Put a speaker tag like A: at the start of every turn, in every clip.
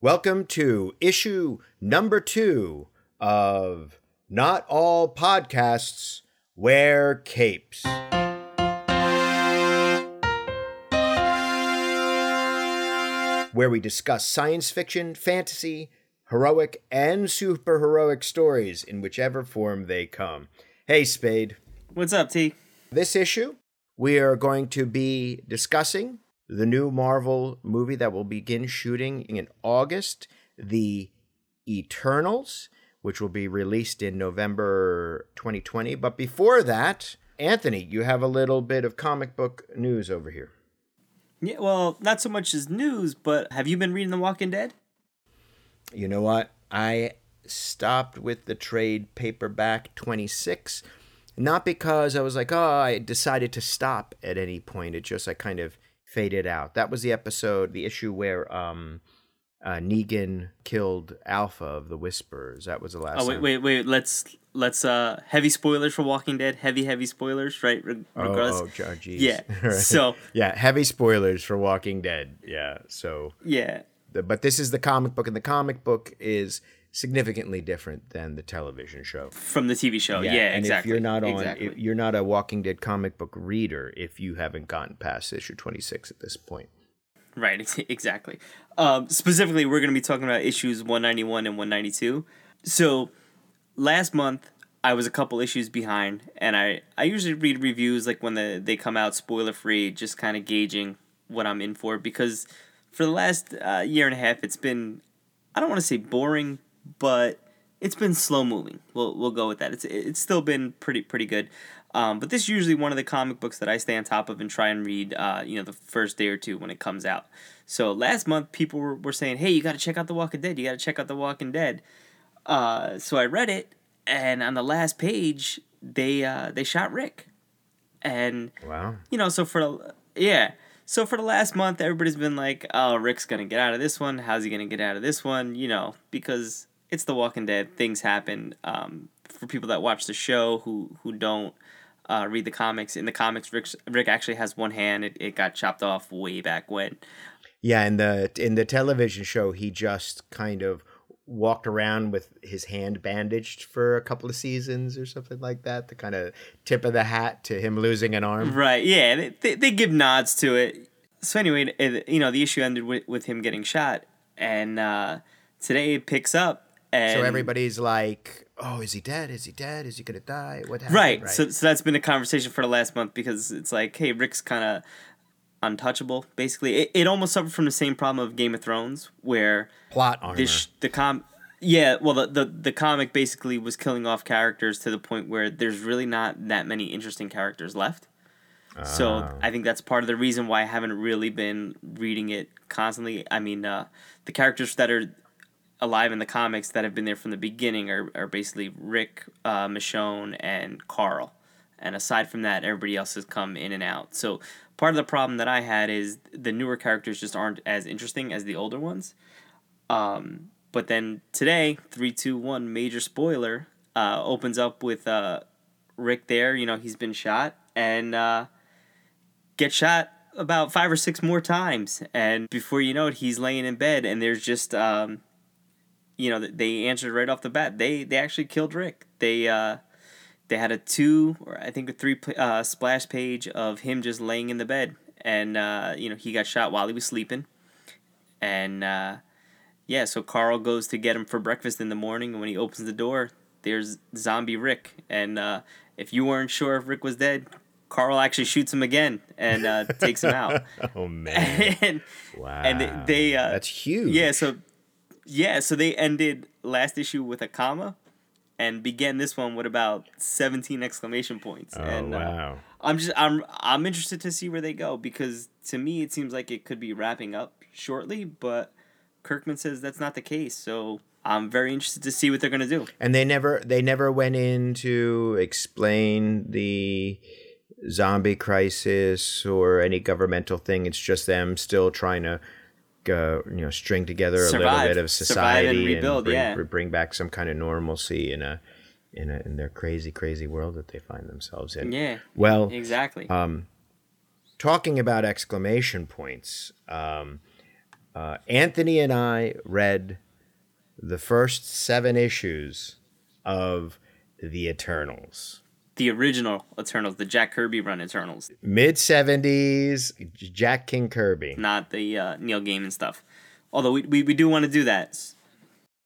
A: Welcome to issue number two of Not All Podcasts Wear Capes. Where we discuss science fiction, fantasy, heroic, and superheroic stories in whichever form they come. Hey, Spade.
B: What's up, T?
A: This issue, we are going to be discussing the new Marvel movie that will begin shooting in August, The Eternals, which will be released in November 2020. But before that, Anthony, you have a little bit of comic book news over here.
B: Yeah, well, not so much as news, but have you been reading The Walking Dead?
A: You know what? I stopped with the trade paperback 26 not because I was like, oh, I decided to stop at any point. It just I kind of faded out. That was the episode, the issue where um, uh, Negan killed Alpha of the Whisperers. That was the last.
B: Oh wait,
A: time.
B: wait, wait. Let's let's uh heavy spoilers for Walking Dead. Heavy, heavy spoilers, right? Re- regardless.
A: Oh, oh, oh geez.
B: Yeah.
A: Right.
B: So
A: yeah, heavy spoilers for Walking Dead. Yeah. So,
B: yeah,
A: the, but this is the comic book, and the comic book is significantly different than the television show.
B: from the TV show. Yeah,
A: and
B: exactly.
A: if you're not on,
B: exactly.
A: if you're not a Walking Dead comic book reader, if you haven't gotten past issue 26 at this point.
B: Right, exactly. Um, specifically, we're going to be talking about issues 191 and 192. So, last month, I was a couple issues behind, and I, I usually read reviews like when the, they come out spoiler free, just kind of gauging what I'm in for. Because for the last uh, year and a half, it's been, I don't want to say boring, but it's been slow moving. We'll, we'll go with that. It's, it's still been pretty pretty good. Um, but this is usually one of the comic books that I stay on top of and try and read, uh, you know, the first day or two when it comes out. So last month, people were, were saying, hey, you got to check out The Walking Dead. You got to check out The Walking Dead. Uh, so I read it, and on the last page, they uh, they shot Rick. And,
A: Wow.
B: you know, so for, the yeah. So for the last month, everybody's been like, oh, Rick's going to get out of this one. How's he going to get out of this one? You know, because it's The Walking Dead. Things happen. Um, for people that watch the show who, who don't, uh, read the comics. In the comics, Rick Rick actually has one hand. It, it got chopped off way back when.
A: Yeah, in the in the television show, he just kind of walked around with his hand bandaged for a couple of seasons or something like that. The kind of tip of the hat to him losing an arm.
B: Right. Yeah. They, they, give nods to it. So anyway, it, you know, the issue ended with, with him getting shot, and uh, today it picks up, and
A: So everybody's like, "Oh, is he dead? Is he dead? Is he gonna die? What happened?"
B: Right. So, so that's been a conversation for the last month because it's like, hey, Rick's kind of untouchable. Basically, it, it almost suffered from the same problem of Game of Thrones, where
A: plot armor.
B: this the com yeah well the, the the comic basically was killing off characters to the point where there's really not that many interesting characters left so
A: Ah.
B: i think that's part of the reason why i haven't really been reading it constantly i mean uh, the characters that are alive in the comics that have been there from the beginning are, are basically rick uh, michonne and carl and aside from that everybody else has come in and out so part of the problem that i had is the newer characters just aren't as interesting as the older ones um, but then today, three, two, one, major spoiler, uh, opens up with uh, Rick there. You know, he's been shot and uh, gets shot about five or six more times. And before you know it, he's laying in bed, and there's just, um, you know, they answered right off the bat. They they actually killed Rick. They uh, they had a two or I think a three uh, splash page of him just laying in the bed, and uh, you know he got shot while he was sleeping, and. Uh, yeah, so Carl goes to get him for breakfast in the morning, and when he opens the door, there's zombie Rick. And uh, if you weren't sure if Rick was dead, Carl actually shoots him again and uh, takes him out.
A: oh man!
B: and
A: Wow.
B: and they, they uh,
A: That's huge.
B: yeah, so yeah, so they ended last issue with a comma, and began this one with about seventeen exclamation points.
A: Oh
B: and uh,
A: wow.
B: I'm just I'm I'm interested to see where they go because to me it seems like it could be wrapping up shortly, but Kirkman says that's not the case. So I'm very interested to see what they're gonna do.
A: And they never they never went in to explain the zombie crisis or any governmental thing. It's just them still trying to go, you know, string together a little bit of
B: Survive and
A: society
B: rebuild,
A: bring,
B: yeah.
A: bring back some kind of normalcy in a in a in their crazy crazy world that they find themselves in.
B: Yeah,
A: Well,
B: exactly.
A: Um, talking about exclamation points, um, uh, Anthony and I read the first seven issues of the Eternals.
B: The original Eternals, the Jack Kirby run Eternals,
A: Mid 70s, Jack King Kirby.
B: not the uh, Neil Gaiman stuff. Although we, we, we do want to do that.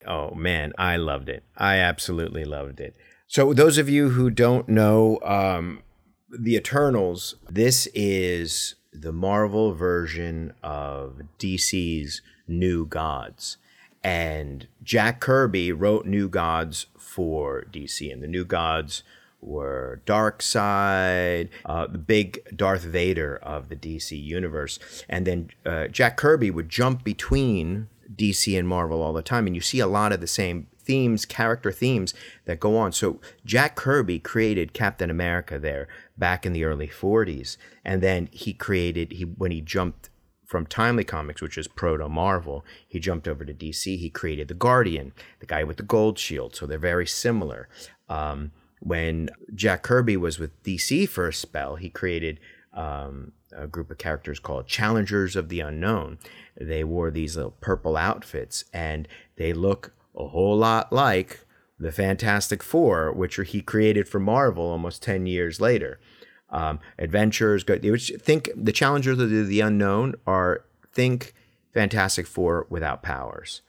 A: Oh man, I loved it. I absolutely loved it. So, those of you who don't know um, the Eternals, this is the Marvel version of DC's New Gods. And Jack Kirby wrote New Gods for DC, and the New Gods were Darkseid, uh, the big Darth Vader of the DC universe. And then uh, Jack Kirby would jump between DC and Marvel all the time, and you see a lot of the same themes, character themes that go on. So Jack Kirby created Captain America there back in the early 40s, and then he created he when he jumped from Timely Comics, which is proto Marvel, he jumped over to DC. He created the Guardian, the guy with the gold shield. So they're very similar. Um, when Jack Kirby was with DC for a spell, he created um, a group of characters called Challengers of the Unknown. They wore these little purple outfits, and they look a whole lot like the Fantastic Four, which he created for Marvel almost 10 years later. Um, adventures, go, which think the Challengers of the, Unknown are think Fantastic Four without powers.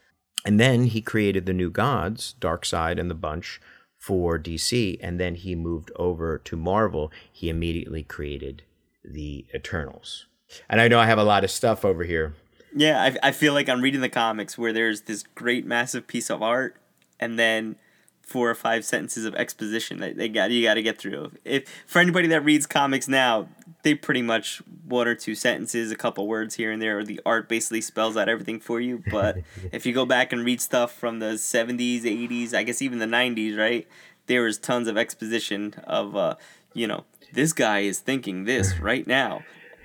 A: And then he created the New Gods, Darkseid and the bunch for DC, and then he moved over to Marvel. He immediately created the Eternals. And I know I have a lot of stuff over here.
B: Yeah, I, I feel like I'm reading the comics where there's this great massive piece of art and then four or five sentences of exposition that they got you got to get through. If for anybody that reads comics now, they pretty much one or two sentences, a couple words here and there, or the art basically spells out everything for you. But if you go back and read stuff from the '70s, '80s, I guess even the '90s, right? There was tons of exposition of, uh, you know, this guy is thinking this right now.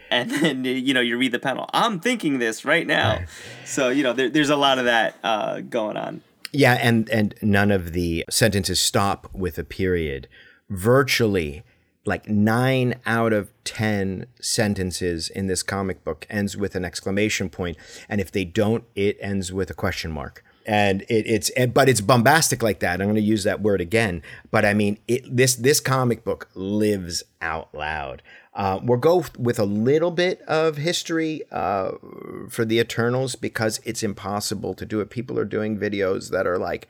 B: And then you know you read the panel. I'm thinking this right now, so you know there, there's a lot of that uh, going on.
A: Yeah, and and none of the sentences stop with a period. Virtually like 9 out of 10 sentences in this comic book ends with an exclamation point and if they don't it ends with a question mark. And it, it's but it's bombastic like that. I'm going to use that word again, but I mean it. This this comic book lives out loud. Uh, we'll go with a little bit of history uh, for the Eternals because it's impossible to do it. People are doing videos that are like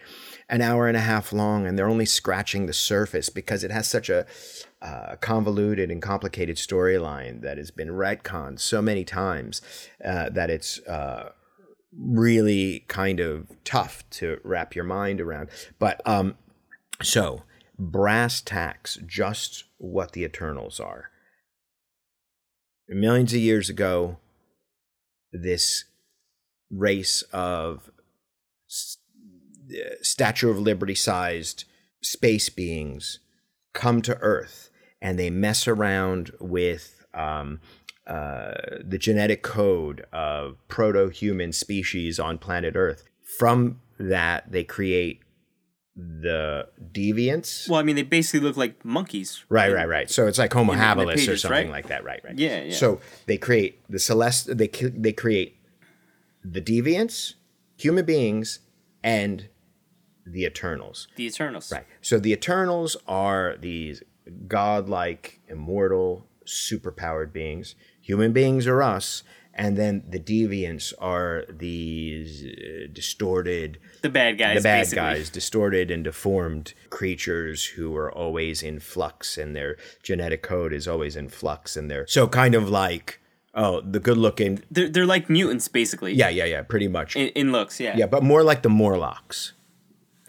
A: an hour and a half long and they're only scratching the surface because it has such a uh, convoluted and complicated storyline that has been retconned so many times uh, that it's uh, really kind of tough to wrap your mind around. But um, so brass tacks, just what the Eternals are millions of years ago, this race of Statue of Liberty sized space beings come to Earth and they mess around with um, uh, the genetic code of proto human species on planet Earth. From that, they create the deviants.
B: Well, I mean, they basically look like monkeys.
A: Right, right, right. So it's like Homo
B: In the- in the
A: habilis or something
B: right?
A: like that. Right, right.
B: Yeah, yeah.
A: So they create the celest. They they create the deviants, human beings, and the Eternals.
B: The Eternals.
A: Right. So the Eternals are these godlike, immortal, superpowered beings. Human beings are us, and then the deviants are these uh, distorted
B: The bad guys.
A: the bad
B: basically.
A: guys, distorted and deformed creatures who are always in flux, and their genetic code is always in flux, and they're so kind of like oh the good looking
B: They're, they're like mutants, basically.
A: yeah yeah yeah pretty much
B: In, in looks, yeah.
A: yeah, but more like the Morlocks.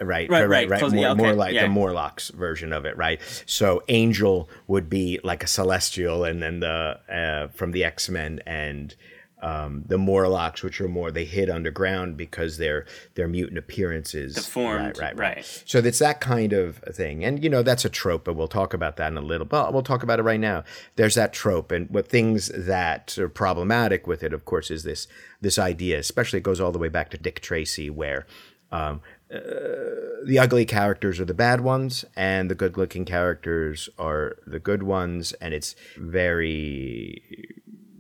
A: Right,
B: Right,
A: right,
B: right,
A: right. More,
B: yeah, okay,
A: more like
B: yeah.
A: the Morlocks version of it, right? So Angel would be like a Celestial, and then the uh, from the X Men, and um, the Morlocks, which are more they hid underground because their their mutant appearances
B: Deformed,
A: Right, right,
B: right.
A: right. So it's that kind of thing, and you know that's a trope, but we'll talk about that in a little. But we'll talk about it right now. There's that trope, and what things that are problematic with it, of course, is this this idea. Especially, it goes all the way back to Dick Tracy, where um, uh, the ugly characters are the bad ones, and the good-looking characters are the good ones, and it's very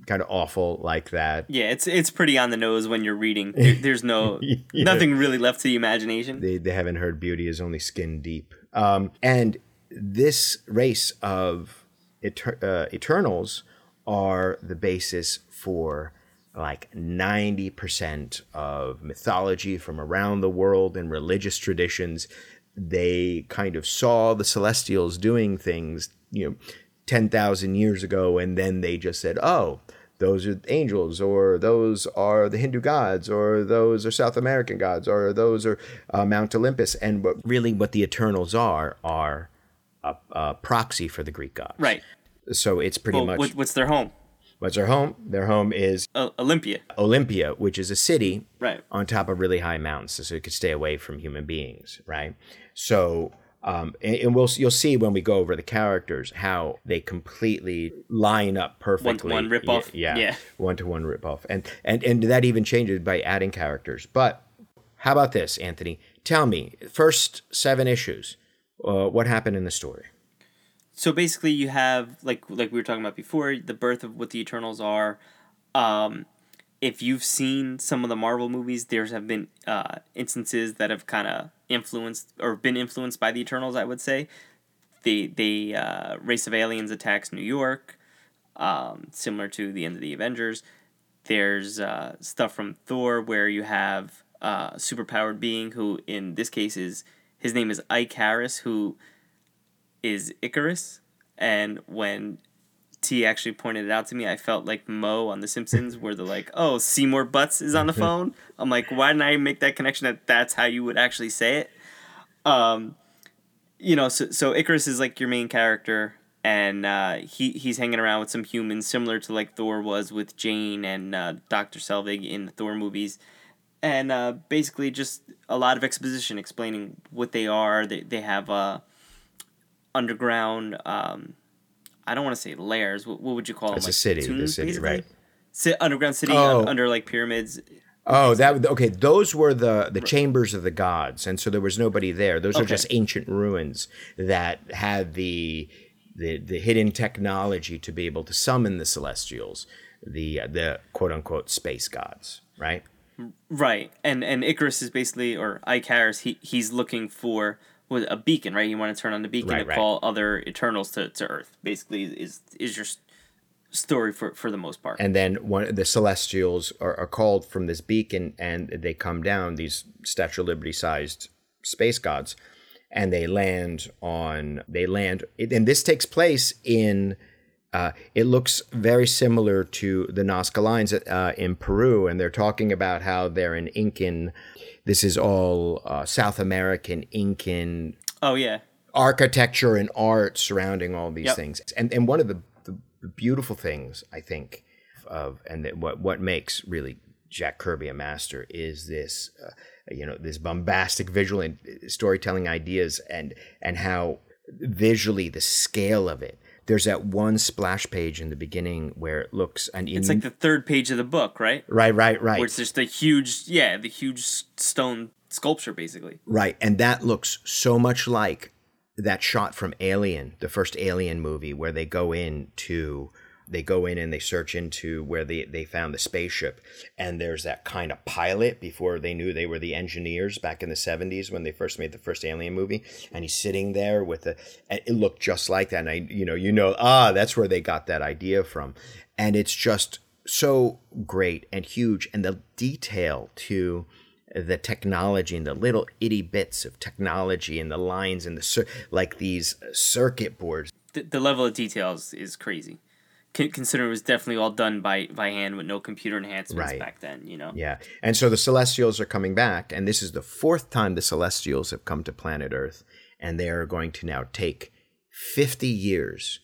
A: kind of awful like that.
B: Yeah, it's it's pretty on the nose when you're reading. There, there's no
A: Yeah.
B: nothing really left to the imagination.
A: They, they haven't heard beauty is only skin deep. Um, and this race of eter- uh, Eternals are the basis for like 90% of mythology from around the world and religious traditions. They kind of saw the Celestials doing things, you know, 10,000 years ago, and then they just said, oh, those are angels, or those are the Hindu gods, or those are South American gods, or those are uh, Mount Olympus. And what, really, what the Eternals are, are a, a proxy for the Greek gods.
B: Right.
A: So it's pretty
B: Well,
A: much
B: what's their home?
A: What's their home? Their home is
B: Uh, Olympia.
A: Olympia, which is a city
B: Right.
A: on top of really high mountains, so it could stay away from human beings, right? So, um, and, and we'll you'll see when we go over the characters how they completely line up perfectly.
B: One-to-one rip-off.
A: Yeah,
B: Yeah.
A: one to one rip off, and and and that even changes by adding characters. But how about this, Anthony? Tell me, first seven issues, uh, what happened in the story?
B: So basically, you have like like we were talking about before, the birth of what the Eternals are. Um, if you've seen some of the Marvel movies, there have been uh, instances that have kind of influenced or been influenced by the Eternals. I would say, the the uh, race of aliens attacks New York, um, similar to the end of the Avengers. There's uh, stuff from Thor where you have uh, superpowered being who, in this case, is his name is Ike Harris, who is Ikaris. And when T actually pointed it out to me, I felt like Moe on The Simpsons, where they're like, "Oh, Seymour Butts is on the phone." I'm like, why didn't I make that connection that that's how you would actually say it? Um, you know, so so Ikaris is like your main character, and uh, he he's hanging around with some humans, similar to like Thor was with Jane and uh, Doctor Selvig in the Thor movies, and uh, basically just a lot of exposition explaining what they are. They they have uh, underground. Um, I don't want to say layers. What, what would you call them?
A: It's a city, the
B: tombs,
A: city,
B: basically?
A: right.
B: Sit underground city
A: Oh.
B: un- under like pyramids.
A: Oh, that okay. Those were the the chambers of the gods, and so there was nobody there. Those are just ancient ruins that had the the the hidden technology to be able to summon the celestials, the the quote unquote space gods, right?
B: Right, and and Ikaris is basically, or Ikaris, he he's looking for what a beacon, right? You want to turn on the beacon
A: Right,
B: to
A: right.
B: call other Eternals to, to Earth. Basically, is is your story for for the most part.
A: And then one the celestials are, are called from this beacon, and they come down these Statue of Liberty sized space gods, and they land on they land, and this takes place in. Uh, it looks very similar to the Nazca lines uh, in Peru, and they're talking about how they're an Incan. This is all uh, South American Incan
B: oh yeah,
A: architecture and art surrounding all these
B: Yep.
A: things. And and one of the, the, the beautiful things I think of and that what what makes really Jack Kirby a master is this uh, you know this bombastic visual and storytelling ideas and and how visually the scale of it. There's that one splash page in the beginning where it looks and
B: it's like the third page of the book, right?
A: right right right
B: Where it's just a huge, yeah, the huge stone sculpture, basically.
A: Right, and that looks so much like that shot from Alien, the first Alien movie, where they go in to they go in and they search into where they, they found the spaceship. And there's that kind of pilot before they knew they were the engineers back in the 70s when they first made the first alien movie. And he's sitting there with a, it looked just like that. And i you know you know ah that's where they got that idea from. And it's just so great and huge. And the detail to the technology and the little itty bits of technology and the lines and the like these circuit boards.
B: The, the level of details is crazy. Con- considering it was definitely all done by by hand with no computer enhancements
A: Right.
B: back then. You know.
A: Yeah. And so the Celestials are coming back, and this is the fourth time the Celestials have come to planet Earth, and they are going to now take 50 years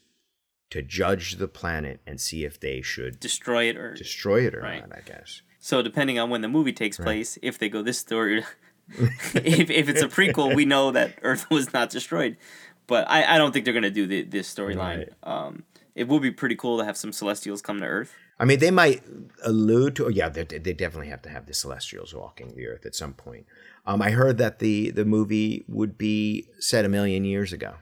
A: to judge the planet and see if they should
B: Destroy it or
A: destroy it or
B: Right.
A: not, I guess.
B: So depending on when the movie takes place, if they go this story, if, if it's a prequel, we know that Earth was not destroyed. But I, I don't think they're gonna do the, this storyline.
A: Right.
B: Um, it would be pretty cool to have some Celestials come to Earth.
A: I mean, they might allude to, oh, yeah, they, they definitely have to have the Celestials walking the Earth at some point. Um, I heard that the, the movie would be set a million years ago.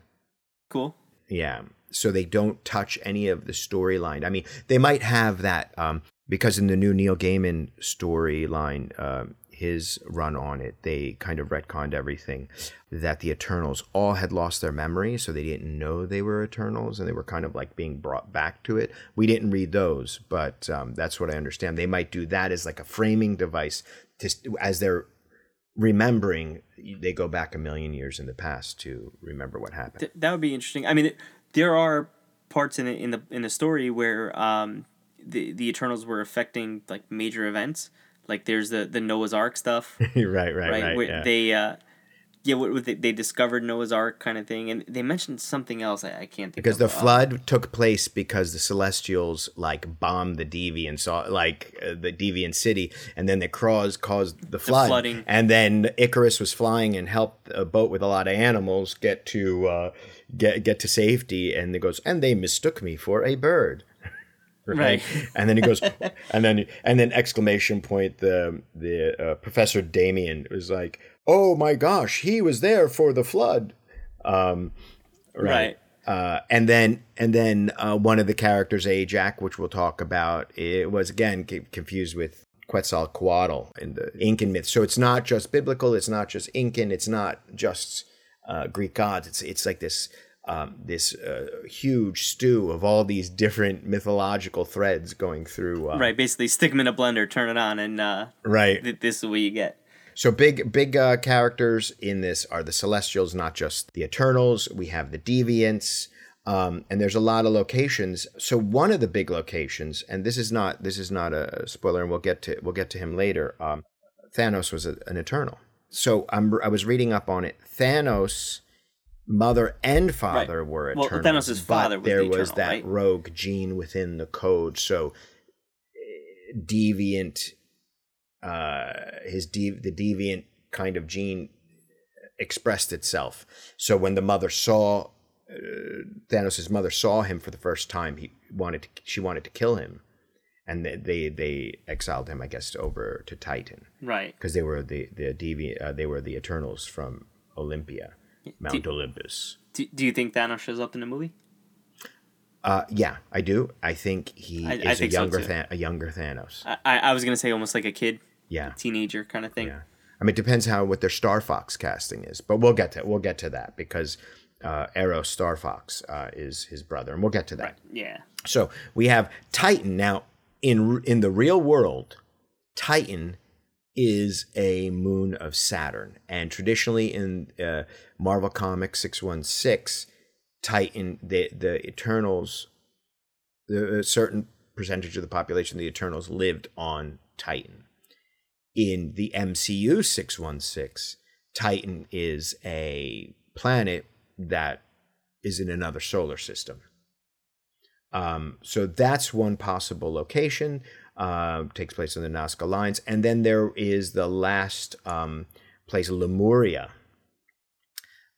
B: Cool.
A: Yeah. So they don't touch any of the storyline. I mean, they might have that um, because in the new Neil Gaiman storyline, uh, his run on it, they kind of retconned everything that the Eternals all had lost their memory, so they didn't know they were Eternals, and they were kind of like being brought back to it. We didn't read those, but um, that's what I understand. They might do that as like a framing device to, as they're remembering. They go back a million years in the past to remember what happened.
B: Th- that would be interesting. I mean, it, there are parts in the in the in the story where um, the the Eternals were affecting like major events. Like there's the the Noah's Ark stuff,
A: right, right, right.
B: right? where
A: yeah.
B: they uh, yeah, what, they, they discovered Noah's Ark kind of thing, and they mentioned something else. I, I can't think
A: because the
B: Uh,
A: flood took place because the Celestials like bombed the Deviant, saw like uh, the Deviant city, and then the Crows caused the flood,
B: flooding.
A: and then Ikaris was flying and helped a boat with a lot of animals get to uh, get get to safety, and it goes, and they mistook me for a bird.
B: Right.
A: and then he goes, and then and then exclamation point. The the uh, Professor Damian was like, "Oh my gosh, he was there for the flood." Um,
B: right.
A: uh, and then and then uh, one of the characters, Ajax, which we'll talk about, it was again c- confused with Quetzalcoatl in the Incan myth. So it's not just biblical. It's not just Incan. It's not just uh, Greek gods. It's it's like this um, this uh, huge stew of all these different mythological threads going through. Uh,
B: Right. Basically, stick them in a blender, turn it on, and uh,
A: Right.
B: th- this is what you get.
A: So big big uh, characters in this are the Celestials, not just the Eternals. We have the Deviants, um, and there's a lot of locations. So one of the big locations, and this is not this is not a spoiler, and we'll get to we'll get to him later. Um, Thanos was a, an Eternal. So I'm I was reading up on it. Thanos. Mother and father
B: Right.
A: were
B: Well,
A: Eternals,
B: Thanos'
A: but
B: father was
A: there
B: the
A: was that
B: right?
A: rogue gene within the code. So eh, deviant uh, his de- the deviant kind of gene expressed itself. So when the mother saw uh, Thanos' mother saw him for the first time, he wanted to, she wanted to kill him, and they they, they exiled him, I guess, over to Titan
B: Right.
A: because they were the the deviant uh, they were the Eternals from Olympia, Mount Olympus.
B: Do, do you think Thanos shows up in the movie?
A: Uh, yeah, I do. I think he
B: I- I
A: is a
B: think so,
A: younger
B: too.
A: Than- a younger Thanos.
B: I, I I was gonna say almost like a kid,
A: Yeah.
B: teenager kind of thing.
A: Yeah, I mean, it depends how what their Star Fox casting is, but we'll get to we'll get to that because uh, Eros Star Fox uh, is his brother, and we'll get to that.
B: Yeah.
A: So we have Titan now in in the real world. Titan is a moon of Saturn, and traditionally in uh, Marvel Comics six one six, Titan the the Eternals, the, a certain percentage of the population the Eternals lived on Titan. In the MCU six one six, Titan is a planet that is in another solar system. Um, so that's one possible location. Uh, takes place in the Nazca Lines, and then there is the last um, place, Lemuria,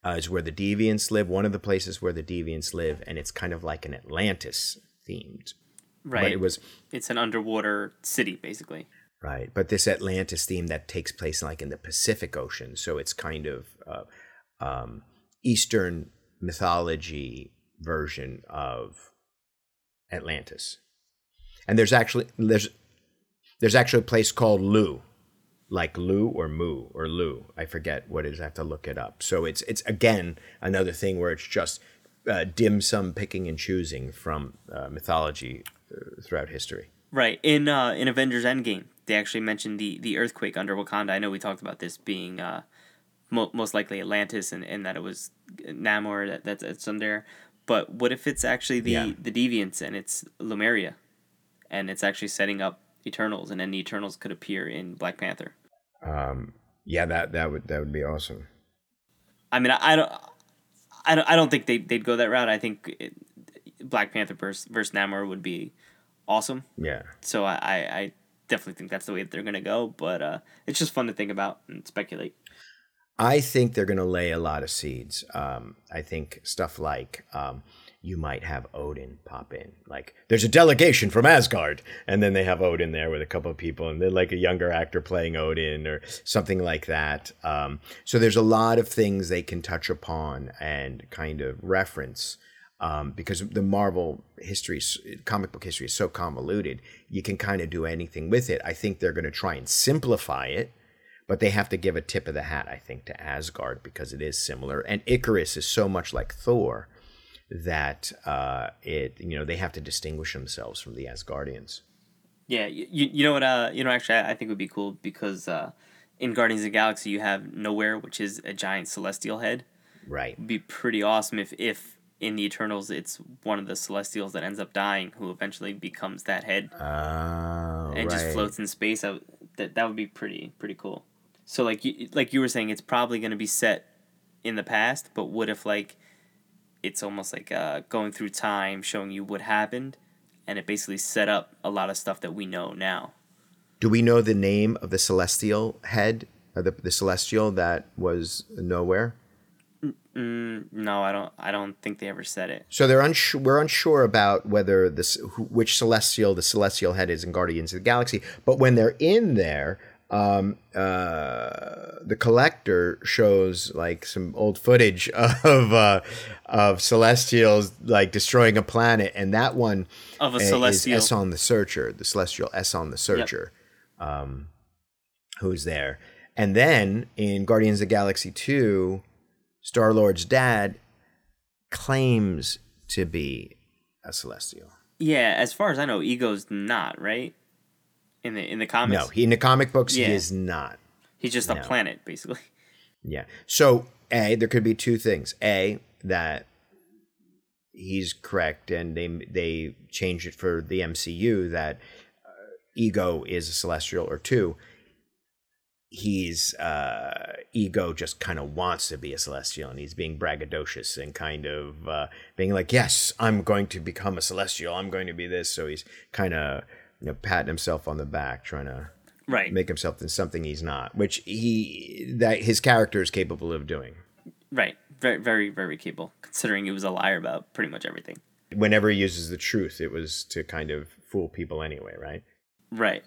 A: uh, is where the Deviants live. One of the places where the Deviants live, and it's kind of like an Atlantis themed.
B: Right.
A: But it was
B: It's an underwater city, basically.
A: right, but this Atlantis theme that takes place like in the Pacific Ocean, so it's kind of uh, um, Eastern mythology version of Atlantis. And there's actually there's there's actually a place called Lu, like Lu or Mu or Lu. I forget what it is. I have to look it up. So it's it's again another thing where it's just uh, dim sum picking and choosing from uh, mythology uh, throughout history.
B: Right. In uh, in Avengers Endgame, they actually mentioned the, the earthquake under Wakanda. I know we talked about this being uh, mo- most likely Atlantis and, and that it was Namor that, that's, that's there. But what if it's actually the,
A: Yeah.
B: the Deviants and it's Lemuria? And it's actually setting up Eternals, and then the Eternals could appear in Black Panther.
A: Um, yeah, that that would that would be awesome.
B: I mean, I, I don't, I don't, I don't think they they'd go that route. I think it, Black Panther versus, versus Namor would be awesome.
A: Yeah.
B: So I, I, I definitely think that's the way that they're gonna go. But uh, it's just fun to think about and speculate.
A: I think they're going to lay a lot of seeds. Um, I think stuff like um, you might have Odin pop in. Like, there's a delegation from Asgard, and then they have Odin there with a couple of people, and then like a younger actor playing Odin or something like that. Um, so there's a lot of things they can touch upon and kind of reference. Um, because the Marvel history, comic book history is so convoluted, you can kind of do anything with it. I think they're going to try and simplify it, but they have to give a tip of the hat, I think, to Asgard because it is similar. And Ikaris is so much like Thor that uh, it, you know, they have to distinguish themselves from the Asgardians.
B: Yeah, you, you know what? Uh, you know, actually, I think it would be cool because uh, in Guardians of the Galaxy you have Knowhere, which is a giant celestial head.
A: Right.
B: It'd be pretty awesome if if in the Eternals it's one of the Celestials that ends up dying, who eventually becomes that head
A: Oh,
B: and just floats in space. I, that that would be pretty pretty cool. So like you like you were saying, it's probably going to be set in the past, but what if like it's almost like uh, going through time, showing you what happened, and it basically set up a lot of stuff that we know now.
A: Do we know the name of the celestial head, the, the celestial that was Knowhere?
B: Mm, no, I don't. I don't think they ever said it.
A: So they're unsure. We're unsure about whether this which celestial the celestial head is in Guardians of the Galaxy. But when they're in there, um, uh, the collector shows like some old footage of uh, of celestials like destroying a planet, and that one
B: Of a celestial.
A: Eson the Searcher, the celestial Eson the Searcher, um, who's there. And then in Guardians of the Galaxy two, Star Lord's dad claims to be a celestial.
B: Yeah, as far as I know, Ego's not right. In the in the comics,
A: No, he, in the comic books,
B: Yeah.
A: he is not.
B: he's just a planet basically.
A: Yeah. So, A, there could be two things. A, that he's correct and they they changed it for the MCU that uh, ego is a celestial or two he's uh ego just kind of wants to be a celestial and he's being braggadocious and kind of uh being like yes i'm going to become a celestial i'm going to be this so he's kind of you know patting himself on the back trying to
B: Right.
A: make himself into something he's not which he that his character is capable of doing
B: Right. Very very very capable, considering he was a liar about pretty much everything.
A: whenever he uses the truth it was to kind of fool people anyway right
B: Right.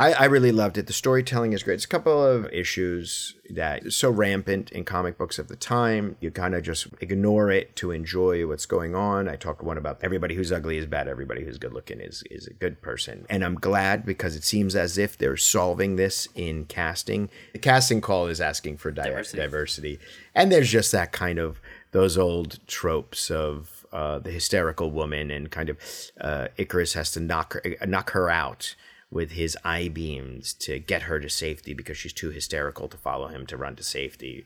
A: I, I really loved it. The storytelling is great. It's a couple of issues that are so rampant in comic books of the time. You kind of just ignore it to enjoy what's going on. I talked one about everybody who's ugly is bad, everybody who's good looking is is a good person. And I'm glad because it seems as if they're solving this in casting. The casting call is asking for di-
B: Diversity.
A: diversity. And there's just that kind of those old tropes of uh, the hysterical woman and kind of uh, Ikaris has to knock her knock her out with his eye beams to get her to safety because she's too hysterical to follow him to run to safety.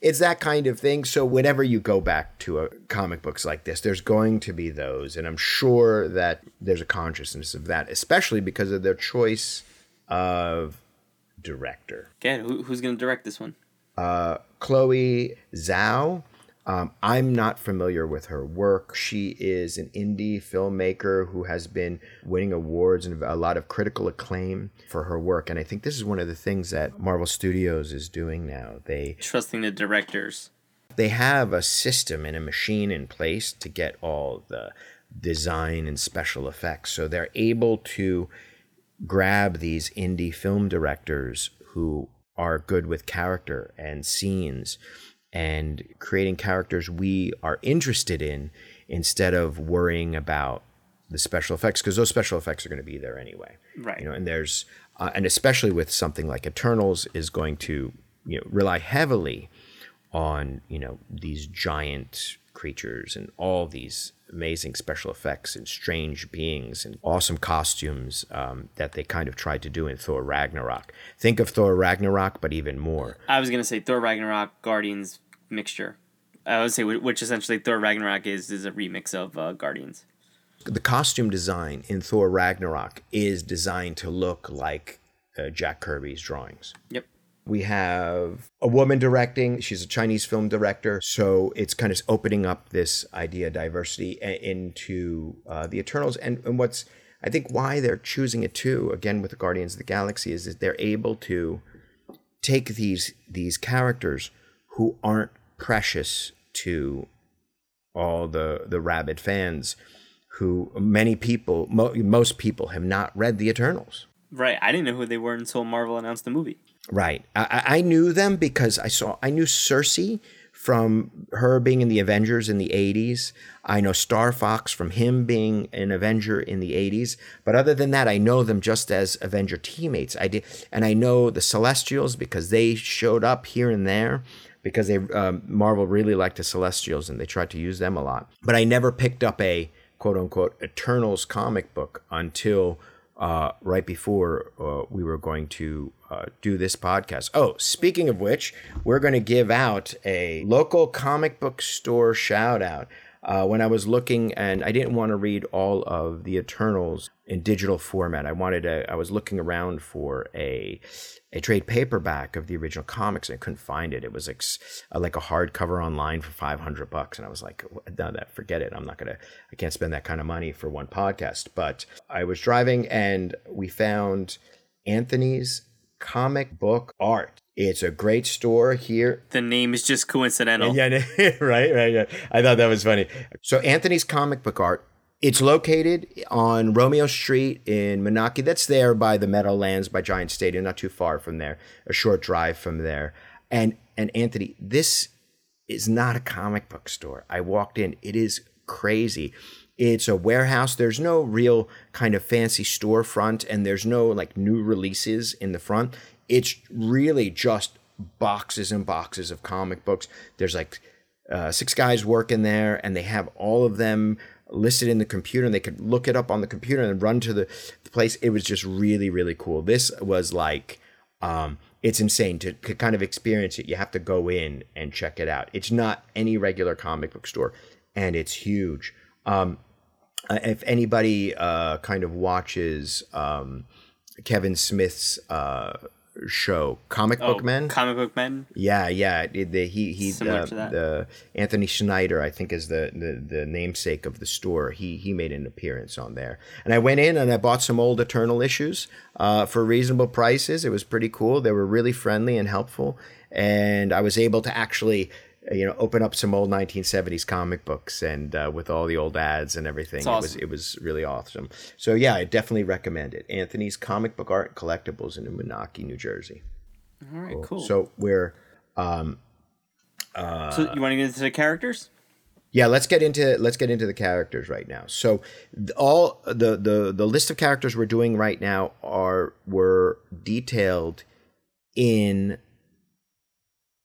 A: It's that kind of thing. So whenever you go back to a comic books like this, there's going to be those, and I'm sure that there's a consciousness of that, especially because of their choice of director.
B: Again, who, who's gonna direct this one?
A: Uh, Chloe Zhao. Um, I'm not familiar with her work. She is an indie filmmaker who has been winning awards and a lot of critical acclaim for her work. And I think this is one of the things that Marvel Studios is doing now. They
B: Trusting the directors.
A: they have a system and a machine in place to get all the design and special effects. So they're able to grab these indie film directors who are good with character and scenes and creating characters we are interested in instead of worrying about the special effects because those special effects are going to be there anyway
B: Right.
A: you know and there's uh, and especially with something like eternals is going to you know rely heavily on you know these giant creatures and all these amazing special effects and strange beings and awesome costumes um, that they kind of tried to do in Thor Ragnarok. Think of Thor Ragnarok, but even more.
B: I was gonna say Thor Ragnarok Guardians mixture. I would say which essentially Thor Ragnarok is is a remix of uh, Guardians.
A: The costume design in Thor Ragnarok is designed to look like uh, Jack Kirby's drawings.
B: Yep.
A: We have a woman directing. She's a Chinese film director. So it's kind of opening up this idea of diversity into uh, the Eternals. And, and what's, I think, why they're choosing it too, again, with the Guardians of the Galaxy, is that they're able to take these these characters who aren't precious to all the the rabid fans who many people mo- most people have not read the eternals
B: Right. I didn't know who they were until Marvel announced the movie.
A: Right. I, I knew them because I saw I knew Sersi from her being in the Avengers in the 80s. I know Star Fox from him being an Avenger in the 80s. But other than that, I know them just as Avenger teammates. I did, and I know the Celestials because they showed up here and there because they um, Marvel really liked the Celestials and they tried to use them a lot. But I never picked up a quote unquote Eternals comic book until uh, right before uh, we were going to uh, do this podcast. Oh, speaking of which, we're going to give out a local comic book store shout out. Uh, when I was looking, and I didn't want to read all of the Eternals in digital format. I wanted to. I was looking around for a a trade paperback of the original comics. And I couldn't find it. It was like like a hardcover online for five hundred bucks, and I was like, "No, that forget it. I'm not gonna. I can't spend that kind of money for one podcast." But I was driving, and we found Anthony's comic book art. It's a great store here.
B: The name is just coincidental.
A: Yeah, right, right. Yeah. I thought that was funny. So Anthony's comic book art. It's located on Romeo Street in Moonachie. That's there by the Meadowlands by Giant Stadium, not too far from there, a short drive from there. And and Anthony, this is not a comic book store. I walked in. It is crazy. It's a warehouse. There's no real kind of fancy storefront, and there's no like new releases in the front. It's really just boxes and boxes of comic books. There's like uh, six guys working there, and they have all of them listed in the computer, and they could look it up on the computer and run to the, the place. It was just really, really cool. This was like, um, it's insane to, to kind of experience it. You have to go in and check it out. It's not any regular comic book store, and it's huge. Um, if anybody uh, kind of watches um, Kevin Smith's uh, show, Comic
B: Oh,
A: Book Men,
B: Comic book men.
A: yeah, yeah, the, he he uh,
B: to that.
A: the Anthony Schneider, I think, is the, the the namesake of the store. He he made an appearance on there, and I went in and I bought some old Eternal issues uh, for reasonable prices. It was pretty cool. They were really friendly and helpful, and I was able to actually. Uh, You know, open up some old 1970s comic books, and uh, with all the old ads and everything,
B: That's
A: it was it was really awesome. So yeah, I definitely recommend it. Anthony's Comic Book Art and Collectibles in Moonachie, New Jersey.
B: All right, cool. So,
A: So we're um So,
B: you want to get into the characters?
A: Yeah, let's get into let's get into the characters right now. So all the the the list of characters we're doing right now are were detailed in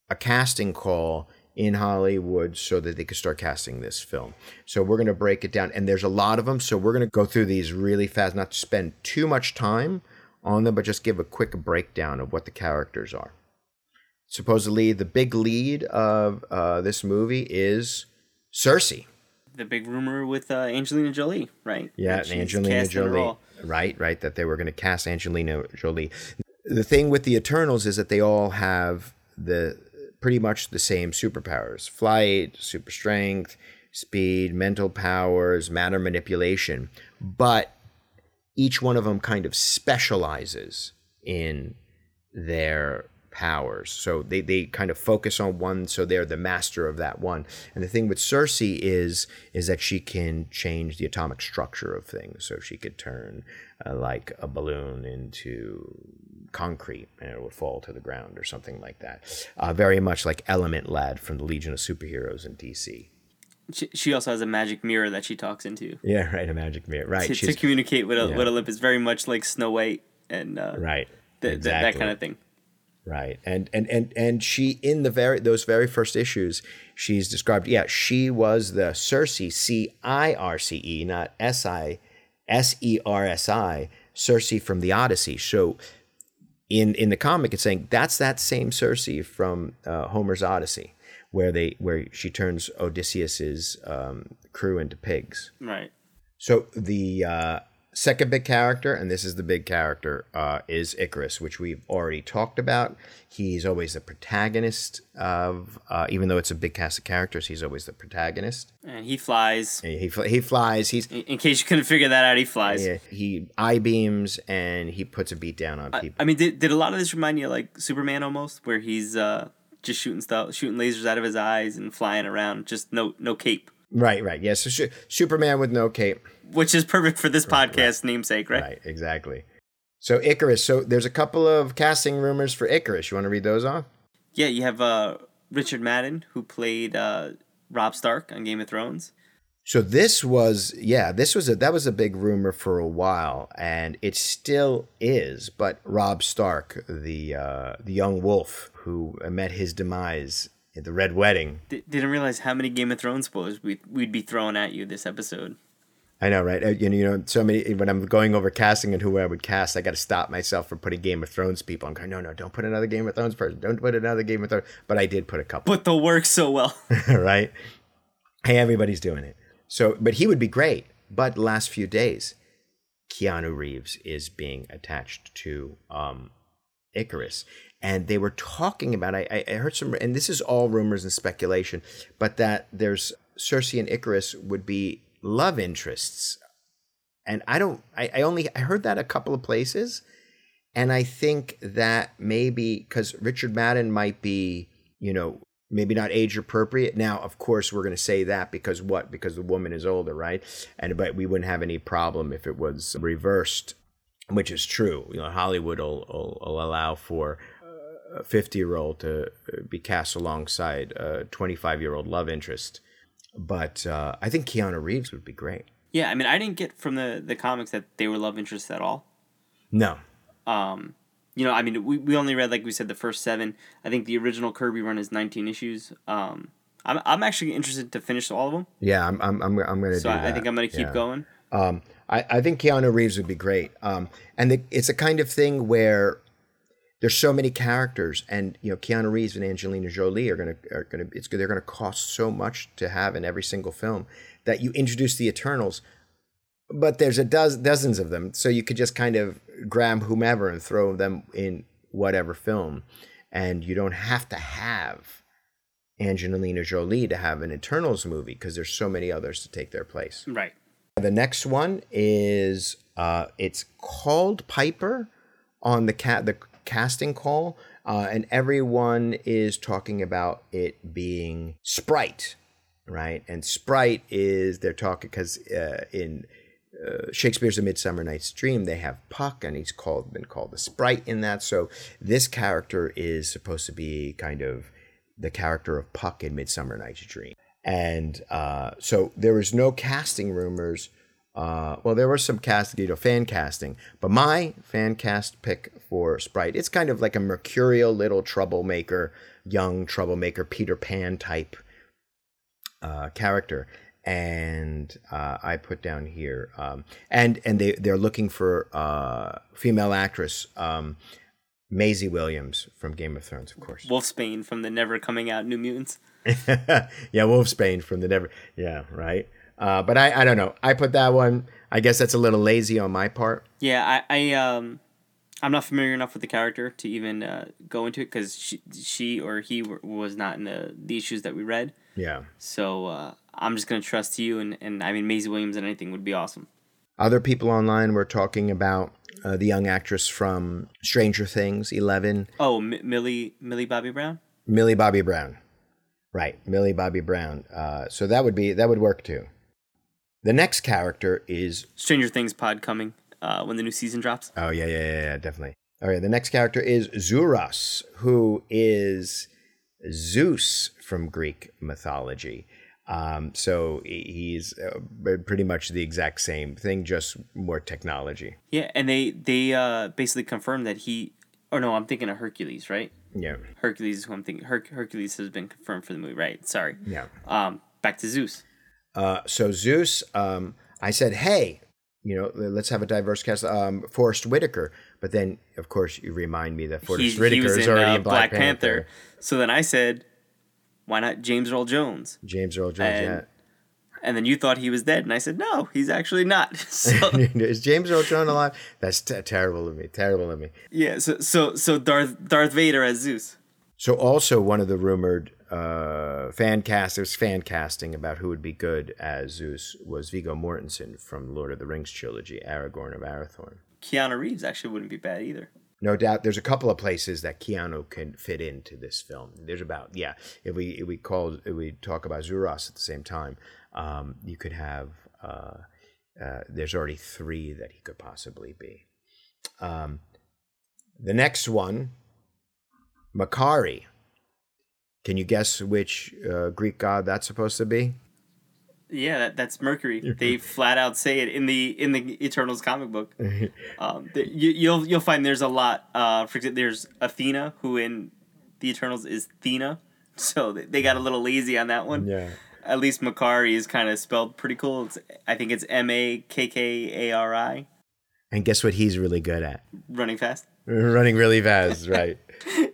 A: a casting call in Hollywood so that they could start casting this film. So we're going to break it down and there's a lot of them, so we're going to go through these really fast not to spend too much time on them but just give a quick breakdown of what the characters are. Supposedly the big lead of uh, this movie is Sersi.
B: The big rumor with uh, Angelina Jolie, right?
A: Yeah, Angelina
B: cast in a
A: Jolie. Right, right. That they were going to cast Angelina Jolie. The thing with the Eternals is that they all have the pretty much the same superpowers: flight, super strength, speed, mental powers, matter manipulation. But each one of them kind of specializes in their powers. So they, they kind of focus on one, so they're the master of that one. And the thing with Sersi is is that she can change the atomic structure of things. So she could turn uh, like a balloon into concrete and it would fall to the ground or something like that. Uh, very much like Element Lad from the Legion of Superheroes in DC.
B: She, she also has a magic mirror that she talks into
A: Yeah, right. A magic mirror. Right.
B: to, to communicate with,
A: yeah.
B: with Olympus, very much like Snow White and uh,
A: right.
B: th- th- that kind of thing.
A: Right. And and and and she in the very those very first issues, she's described, yeah, she was the Circe, C I R C E, not S I S E R S I, Circe from the Odyssey. So in in the comic it's saying that's that same Circe from uh, Homer's Odyssey where they where she turns Odysseus's um, crew into pigs.
B: Right.
A: So the uh, second big character, and this is the big character, uh, is Ikaris, which we've already talked about. He's always the protagonist of, uh, even though it's a big cast of characters, he's always the protagonist.
B: And he flies.
A: He, he, he flies. He's
B: In in case you couldn't figure that out, he flies.
A: yeah, he eye beams and he puts a beat down on people.
B: I mean, did, did a lot of this remind you of like Superman almost, where he's uh, just shooting stuff, shooting lasers out of his eyes and flying around, just no no cape,
A: right, right. Yes, so Su- Superman with no cape.
B: which is perfect for this podcast namesake, right?
A: Right, exactly. So Ikaris. So there's a couple of casting rumors for Ikaris. You want to read those off?
B: Yeah, you have uh, Richard Madden, who played uh, Robb Stark on Game of Thrones.
A: So this was yeah, this was a that was a big rumor for a while, and it still is. But Robb Stark, the uh, the young wolf who met his demise the Red Wedding,
B: D- didn't realize how many Game of Thrones spoilers we'd, we'd be throwing at you this episode.
A: I know, right? Uh, You know, you know, so many. When I'm going over casting and who I would cast, I got to stop myself from putting Game of Thrones people. I'm going, no, no, don't put another Game of Thrones person. Don't put another Game of Thrones. But I did put a couple,
B: But they'll work so well.
A: right? Hey, everybody's doing it. So, but he would be great. But last few days, Keanu Reeves is being attached to um, Ikaris. And they were talking about, I, I heard some, and this is all rumors and speculation, but that there's Sersi and Ikaris would be love interests. And I don't, I, I only, I heard that a couple of places. And I think that maybe because Richard Madden might be, you know, maybe not age appropriate. Now, of course, we're going to say that because what? Because the woman is older, right? And but we wouldn't have any problem if it was reversed, which is true. You know, Hollywood will, will, will allow for a 50 year old to be cast alongside a 25 year old love interest. But uh, I think Keanu Reeves would be great.
B: yeah, I mean, I didn't get from the, the comics that they were love interests at all.
A: No,
B: Um, you know, I mean, we, we only read, like we said, the first seven. I think the original Kirby run is 19 issues. Um, I'm, I'm actually interested to finish all of them.
A: yeah, I'm I'm I'm, I'm going to
B: So
A: do
B: I. I think I'm going to keep
A: Yeah.
B: going.
A: Um, I, I think Keanu Reeves would be great. Um, and the, it's a kind of thing where there's so many characters, and you know, Keanu Reeves and Angelina Jolie are gonna are gonna it's they're gonna cost so much to have in every single film that you introduce the Eternals, but there's a dozen dozens of them, so you could just kind of grab whomever and throw them in whatever film, and you don't have to have Angelina Jolie to have an Eternals movie because there's so many others to take their place.
B: Right.
A: The next one is uh, it's called Piper on the cat the casting call, uh, and everyone is talking about it being Sprite, right? And Sprite is they're talking because uh, in uh, Shakespeare's A Midsummer Night's Dream, they have Puck, and he's called been called the Sprite in that. So this character is supposed to be kind of the character of Puck in Midsummer Night's Dream. And uh, so there was no casting rumors. Uh, well, there was some cast, you know, fan casting, but my fan cast pick for Sprite, it's kind of like a mercurial little troublemaker, young troublemaker, Peter Pan type uh, character. And uh, I put down here, um, and and they they're looking for uh, female actress um, Maisie Williams from Game of Thrones, of course.
B: Wolfsbane from the Never Coming Out New Mutants.
A: yeah, Wolfsbane from the Never. Yeah, right. Uh, but I, I don't know. I put that one. I guess that's a little lazy on my part.
B: Yeah, I, I um, I'm not familiar enough with the character to even uh, go into it because she, she or he were, was not in the, the issues that we read.
A: Yeah.
B: So uh, I'm just gonna trust you, and, and I mean Maisie Williams and anything would be awesome.
A: Other people online were talking about uh, the young actress from Stranger Things, Eleven,
B: Oh, M- Millie Millie Bobby Brown.
A: Millie Bobby Brown. Right, Millie Bobby Brown. Uh, so that would be that would work too. The next character is
B: Stranger Things pod coming uh, when the new season drops.
A: Oh yeah, yeah, yeah, yeah, definitely. All right, the next character is Zuras, who is Zeus from Greek mythology. Um, so he's uh, pretty much the exact same thing, just more technology.
B: Yeah, and they they uh, basically confirmed that he. Oh no, I'm thinking of Hercules, right?
A: Yeah,
B: Hercules is who I'm thinking. Her- Hercules has been confirmed for the movie, right? Sorry.
A: yeah.
B: Um, back to Zeus.
A: Uh, so Zeus, um, I said, hey, you know, let's have a diverse cast. Um, Forrest Whitaker, but then of course you remind me that Forrest
B: He,
A: Whitaker is
B: in
A: already
B: uh,
A: in Black, Panther.
B: So then I said, why not James Earl Jones?
A: James Earl Jones.
B: And- And then you thought he was dead, and I said, no, he's actually not. So
A: is James Earl Jones alive? That's t- terrible of me. Terrible of me.
B: yeah, so so so Darth Darth Vader as Zeus.
A: So also one of the rumored uh, fan cast, there's fan casting about who would be good as Zeus was Viggo Mortensen from Lord of the Rings trilogy, Aragorn of Arathorn.
B: Keanu Reeves actually wouldn't be bad either.
A: No doubt, there's a couple of places that Keanu can fit into this film. There's about yeah. If we if we call if we talk about Zuras at the same time, um, you could have. Uh, uh, there's already three that he could possibly be. Um, the next one, Makkari, Can you guess which uh, Greek god that's supposed to be?
B: Yeah, that, that's Mercury. they flat out say it in the in the Eternals comic book. um, the, you, you'll you'll find there's a lot. Uh, for example, there's Athena, who in the Eternals is Thena, so they, they got a little lazy on that one.
A: Yeah.
B: At least Makkari is kind of spelled pretty cool. It's, I think it's M A K K A R I.
A: And guess what he's really good at?
B: Running fast.
A: Running really fast, right?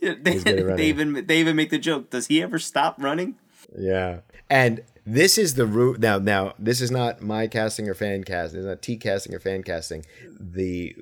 B: they, they even they even make the joke. Does he ever stop running?
A: Yeah. And this is the root now now this is not my casting or fan casting it's not t casting or fan casting the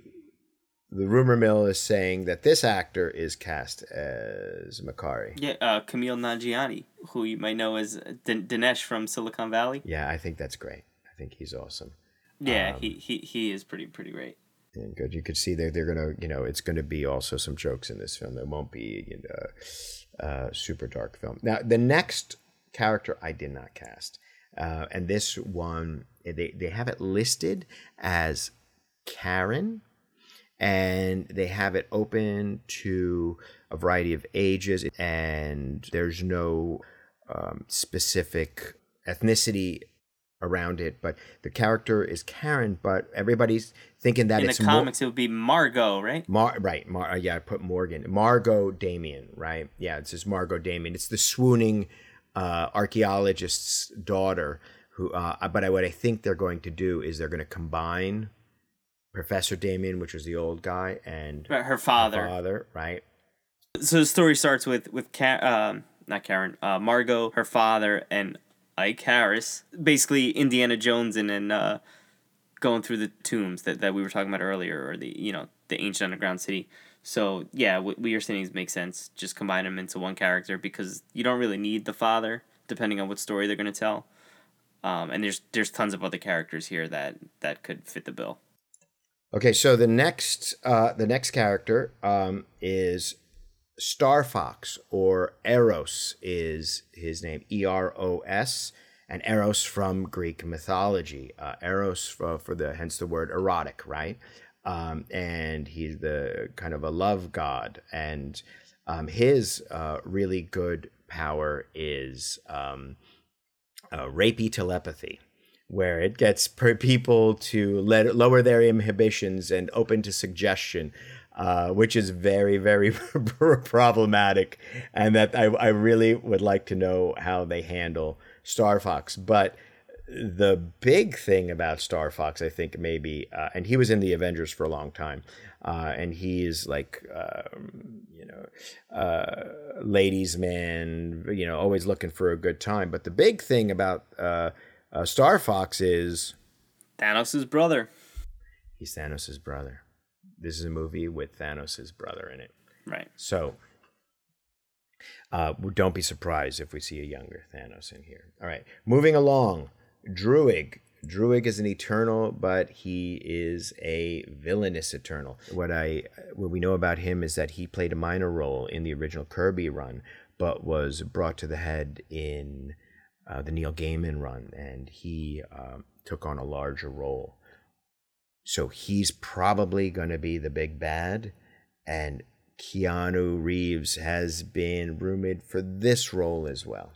A: the rumor mill is saying that this actor is cast as Makkari.
B: Yeah, uh, Kumail Nanjiani, who you might know as D- Dinesh from Silicon Valley.
A: Yeah, I think that's great. I think he's awesome.
B: Yeah, um, he, he he is pretty pretty great.
A: And good. You could see they're they're gonna you know it's gonna be also some jokes in this film. It won't be you know, uh, super dark film. Now the next character I did not cast. Uh, and this one, they, they have it listed as Karen, and they have it open to a variety of ages, and there's no um, specific ethnicity around it, but the character is Karen, but everybody's thinking that
B: in
A: it's
B: the comics it would be Margot, right?
A: Mar- right, Mar- yeah, I put Morgan, Margot Damian, right? Yeah, it says Margot Damian. It's the swooning uh, archaeologist's daughter. Who, uh, but I, what I think they're going to do is they're going to combine Professor Damian, which was the old guy, and
B: her father.
A: Her father, right?
B: So the story starts with with Ka- um, not Karen, uh, Margot, her father, and Ikaris, basically Indiana Jones, and then uh, going through the tombs that, that we were talking about earlier, or the you know the ancient underground city. So yeah, what, what you're saying makes sense. Just combine them into one character because you don't really need the father, depending on what story they're going to tell. Um, and there's there's tons of other characters here that that could fit the bill.
A: Okay, so the next uh, the next character um, is Star Fox or Eros is his name E R O S and Eros from Greek mythology. Uh, Eros for, for the hence the word erotic, right? um, and he's the kind of a love god. And um, his uh, really good power is um, uh, rapey telepathy, where it gets people to let lower their inhibitions and open to suggestion. Uh, which is very, very problematic, and that I, I really would like to know how they handle Star Fox. But the big thing about Star Fox, I think, maybe, uh, and he was in the Avengers for a long time, uh, and he's like, um, you know, uh, ladies' man, you know, always looking for a good time. But the big thing about uh, uh, Star Fox is
B: Thanos' brother.
A: He's Thanos' brother. This is a movie with Thanos' brother in it.
B: Right.
A: So uh, don't be surprised if we see a younger Thanos in here. All right, moving along. Druig. Druig is an eternal, but he is a villainous eternal. What I what we know about him is that he played a minor role in the original Kirby run, but was brought to the head in uh, the Neil Gaiman run, and he um, took on a larger role. So he's probably going to be the big bad, and Keanu Reeves has been rumored for this role as well.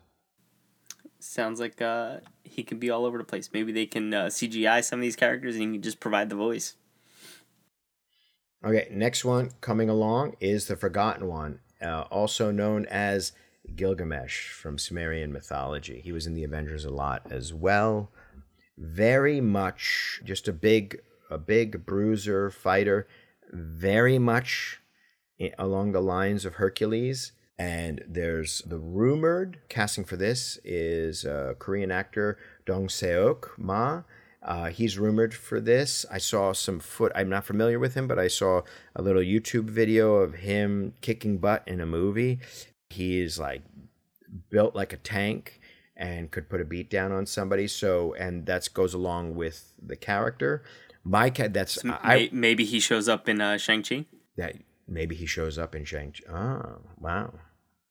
B: Sounds like uh, he can be all over the place. Maybe they can uh, CGI some of these characters and he can just provide the voice.
A: Okay, next one coming along is the Forgotten One, uh, also known as Gilgamesh from Sumerian mythology. He was in the Avengers a lot as well. Very much just a big, a big bruiser fighter. Very much along the lines of Hercules and there's the rumored casting for this is a Korean actor Dong Seok Ma. Uh, he's rumored for this. I saw some foot. I'm not familiar with him, but I saw a little YouTube video of him kicking butt in a movie. He's like built like a tank and could put a beat down on somebody. So, and that goes along with the character. My cat. That's
B: so I, maybe he shows up in uh, Shang Chi.
A: That maybe he shows up in Shang. Oh, wow,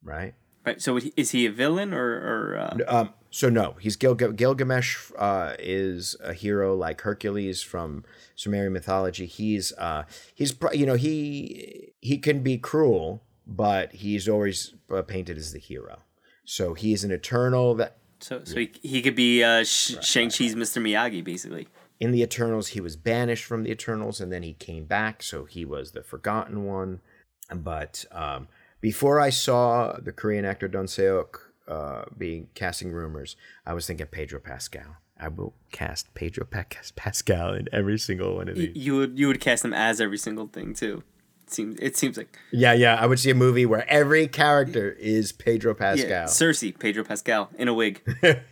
A: right.
B: Right. So is he a villain or? or
A: uh... um, so no, he's Gil- Gilgamesh. Uh, is a hero like Hercules from Sumerian mythology. He's uh, he's you know he he can be cruel, but he's always uh, painted as the hero. So he's an Eternal that
B: So so he, he could be uh, Sh- Shang Chi's Mr. Miyagi basically.
A: In the Eternals, he was banished from the Eternals, and then he came back, so he was the Forgotten One. But um, before I saw the Korean actor Don Seok uh, being casting rumors, I was thinking Pedro Pascal. I will cast Pedro Pa- Pascal in every single one of these.
B: You would you would cast him as every single thing too. It seems it seems like
A: Yeah, yeah. I would see a movie where every character is Pedro Pascal.
B: yeah, Sersi, Pedro Pascal in a wig.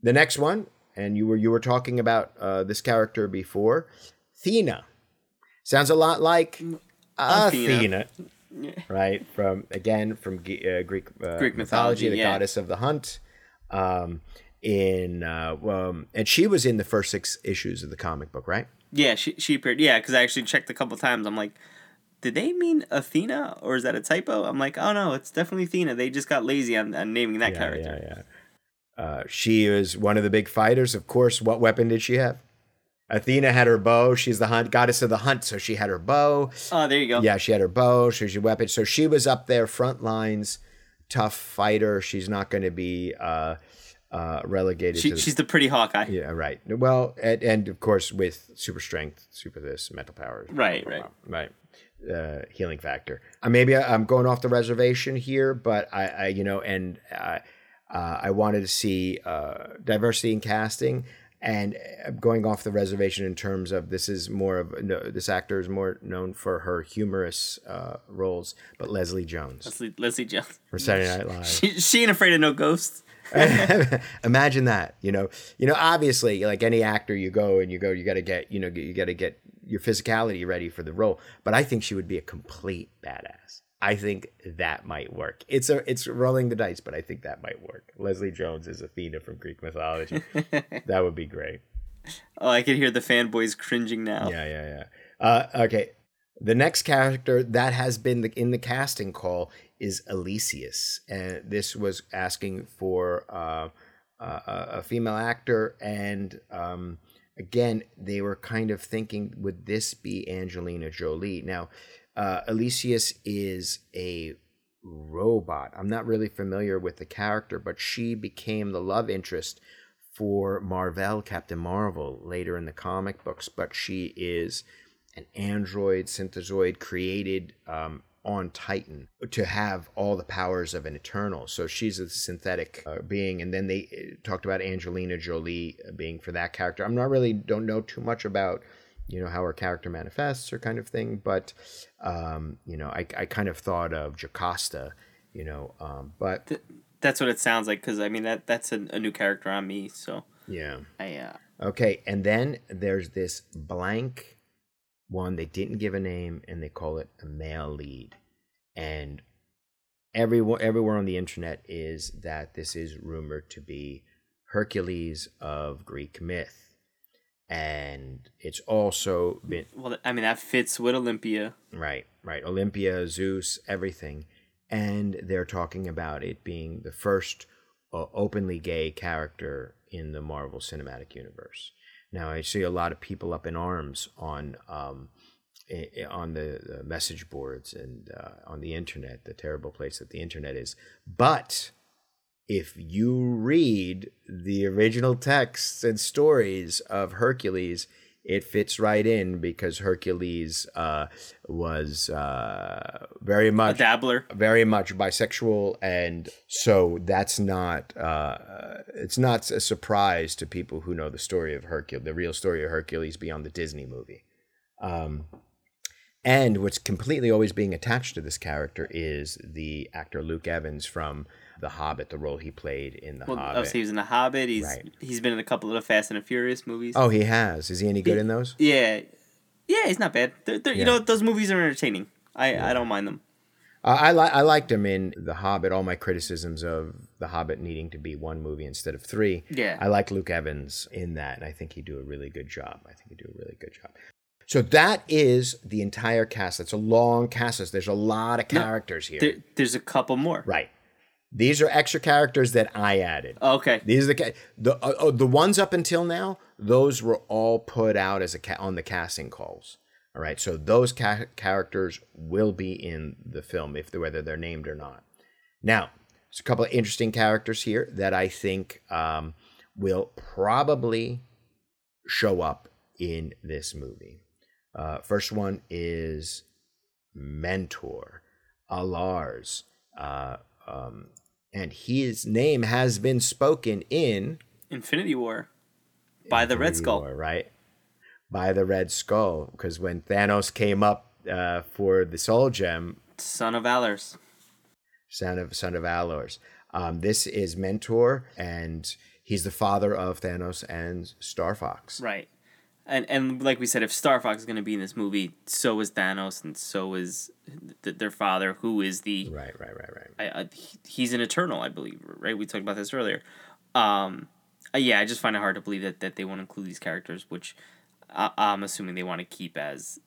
A: The next one, and you were you were talking about uh, this character before, Thena. Sounds a lot like Athena,
B: Athena.
A: right? From again from Ge- uh, Greek uh,
B: Greek
A: mythology,
B: mythology,
A: the
B: yeah.
A: goddess of the hunt. Um, in uh, um, and she was in the first six issues of the comic book, right?
B: Yeah, she she appeared. Yeah, because I actually checked a couple times. I'm like, did they mean Athena or is that a typo? I'm like, oh no, it's definitely Athena. They just got lazy on, on naming that
A: Yeah,
B: character.
A: yeah, yeah. Uh, she is one of the big fighters. Of course, what weapon did she have? Athena had her bow. She's the hunt goddess of the hunt, so she had her bow.
B: Oh, there you go.
A: Yeah, she had her bow. She was your weapon. So she was up there, front lines, tough fighter. She's not going to be uh, uh, relegated
B: She,
A: to the,
B: she's the pretty Hawkeye.
A: yeah, right. Well, and, and of course with super strength, super this, mental powers,
B: Right, right.
A: right. Uh, healing factor. Uh, maybe I, I'm going off the reservation here, but I, I you know, and uh, uh, I wanted to see uh, diversity in casting. And uh, going off the reservation in terms of this is more of no, this actor is more known for her humorous uh, roles, but Leslie Jones
B: Leslie, Leslie Jones.
A: for Saturday Night Live.
B: She, she ain't afraid of no ghosts.
A: Imagine that, you know. You know, obviously, like any actor, you go and you go, you got to get, you know, you got to get your physicality ready for the role. But I think she would be a complete badass. I think that might work. It's a, it's rolling the dice, but I think that might work. Leslie Jones is Athena from Greek mythology. that would be great.
B: Oh, I can hear the fanboys cringing now.
A: Yeah, yeah, yeah. Uh, okay, the next character that has been the, in the casting call is Elysius, and this was asking for uh, a, a female actor, and um, again, they were kind of thinking, would this be Angelina Jolie? Now, uh, Elysius is a robot. I'm not really familiar with the character, but she became the love interest for Marvel, Captain Marvel, later in the comic books. But she is an android synthezoid created um, on Titan to have all the powers of an Eternal. So she's a synthetic uh, being. And then they uh, talked about Angelina Jolie uh, being for that character. I'm not really don't know too much about you know how her character manifests or kind of thing, but um, you know I, I kind of thought of Jocasta, you know, um, but
B: Th- That's what it sounds like because I mean that that's a, a new character on me. So
A: yeah.
B: I uh,
A: Okay, and then there's this blank one. They didn't give a name, and they call it a male lead. And everywhere, everywhere on the internet is that this is rumored to be Hercules of Greek myth, and it's also been
B: well, I mean that fits with Olympia.
A: Right, right. Olympia, Zeus, everything. And they're talking about it being the first uh, openly gay character in the Marvel Cinematic Universe. Now, I see a lot of people up in arms on um, on the, the message boards and uh, on the internet, the terrible place that the internet is. But if you read the original texts and stories of Hercules, it fits right in because Hercules uh, was uh, very much A
B: dabbler.
A: very much bisexual and so that's not uh, it's not a surprise to people who know the story of hercules the real story of hercules beyond the disney movie um, and what's completely always being attached to this character is the actor luke evans from the hobbit the role he played in the
B: Well,
A: hobbit
B: obviously he was in the Hobbit. He's
A: Right.
B: he's been in a couple of the Fast and the Furious movies.
A: oh he has is he any good in those
B: Yeah, yeah, he's not bad. They're, they're,
A: Yeah.
B: You know, those movies are entertaining. I I don't mind them.
A: Uh, I li- I liked him in The Hobbit. All my criticisms of The Hobbit needing to be one movie instead of three.
B: Yeah.
A: I like Luke Evans in that, and I think he'd do a really good job. I think he'd do a really good job. So that is the entire cast. That's a long cast. There's a lot of characters here.
B: There, there's a couple more.
A: right. These are extra characters that I added.
B: Okay.
A: These are the the uh, uh, the ones up until now. Those were all put out as a ca- on the casting calls. All right, so those ca- characters will be in the film if whether they're named or not. Now, there's a couple of interesting characters here that I think um, will probably show up in this movie. Uh, first one is Mentor, Alars, uh, um, and his name has been spoken in
B: Infinity War by the Red Skull.
A: War, right? By the Red Skull, because when Thanos came up uh, for the Soul Gem,
B: Son of Valors.
A: son of son of Alars. Um, this is Mentor, and he's the father of Thanos and Star Fox.
B: Right. And and like we said, if Star Fox is going to be in this movie, so is Thanos, and so is th- their father, who is the
A: Right, right, right, right.
B: I, I, he's an Eternal, I believe. Right? We talked about this earlier. Um, uh, yeah, I just find it hard to believe that, that they won't include these characters, which I, I'm assuming they want to keep as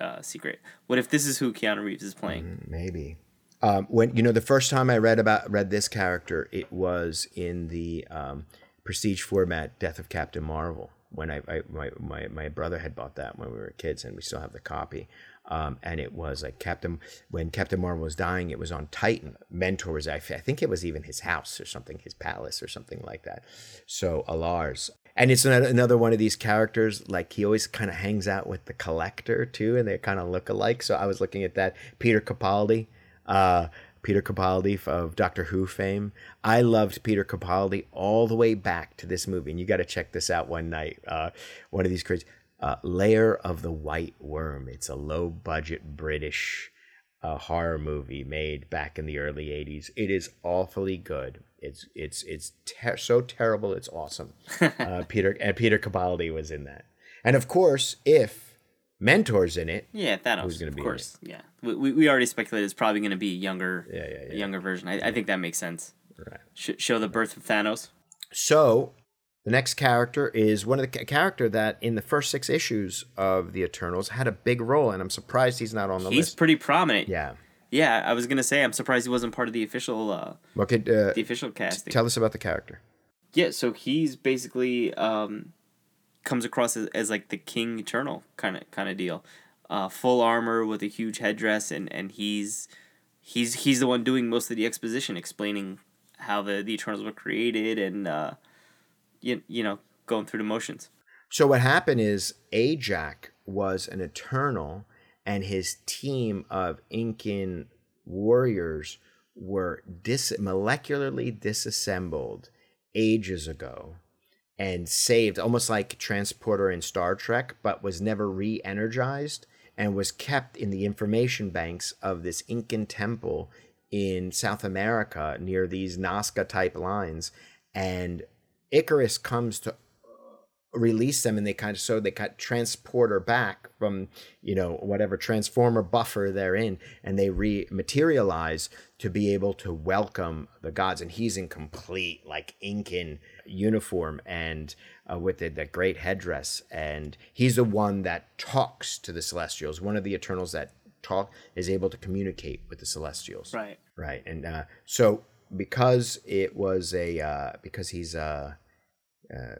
B: uh, secret. What if this is who Keanu Reeves is playing?
A: Maybe. Um, when you know the first time I read about read this character, it was in the um, prestige format, Death of Captain Marvel. When I, I my, my my brother had bought that when we were kids, and we still have the copy. Um, and it was like Captain when Captain Marvel was dying, it was on Titan. Mentor was I, I think it was even his house or something, his palace or something like that. So Alars. And it's another, one of these characters, like he always kind of hangs out with the collector too, and they kind of look alike. So I was looking at that. Peter Capaldi, uh, Peter Capaldi of Doctor Who fame. I loved Peter Capaldi all the way back to this movie, and you got to check this out one night. Uh, one of these crazy uh, Lair of the White Worm. It's a low budget British uh, horror movie made back in the early '80s. It is awfully good. It's it's it's ter- so terrible. It's awesome. uh, Peter and Peter Capaldi was in that, and of course, if Mentor's in it,
B: Yeah, Thanos.
A: Who's gonna
B: of
A: be in
B: course. Yeah, we, we, we already speculated it's probably going to be a younger,
A: Yeah, yeah,
B: a
A: yeah.
B: younger version. I, I think that makes sense.
A: Right.
B: Sh- show the birth of Thanos.
A: So the next character is one of the character that in the first six issues of the Eternals had a big role, and I'm surprised he's not on the
B: He's
A: list.
B: He's pretty prominent.
A: yeah.
B: Yeah, I was gonna say I'm surprised he wasn't part of the official, uh,
A: What could uh,
B: the official casting.
A: tell us about the character?
B: Yeah, so he's basically um, comes across as, as like the King Eternal kind of kind of deal, uh, full armor with a huge headdress, and, and he's he's he's the one doing most of the exposition, explaining how the, the Eternals were created, and uh, you, you know going through the motions.
A: So what happened is Ajak was an Eternal, and his team of Incan warriors were dis- molecularly disassembled ages ago and saved, almost like Transporter in Star Trek, but was never re-energized and was kept in the information banks of this Incan temple in South America near these Nazca type lines. And Ikaris comes to release them and they kind of so they got transporter back from you know whatever transformer buffer they're in and they rematerialize to be able to welcome the gods. And he's in complete like incan uniform and uh, with the, the great headdress. And he's the one that talks to the celestials. One of the eternals that talk is able to communicate with the celestials.
B: Right.
A: Right, and uh, so because it was a uh, because he's uh, uh,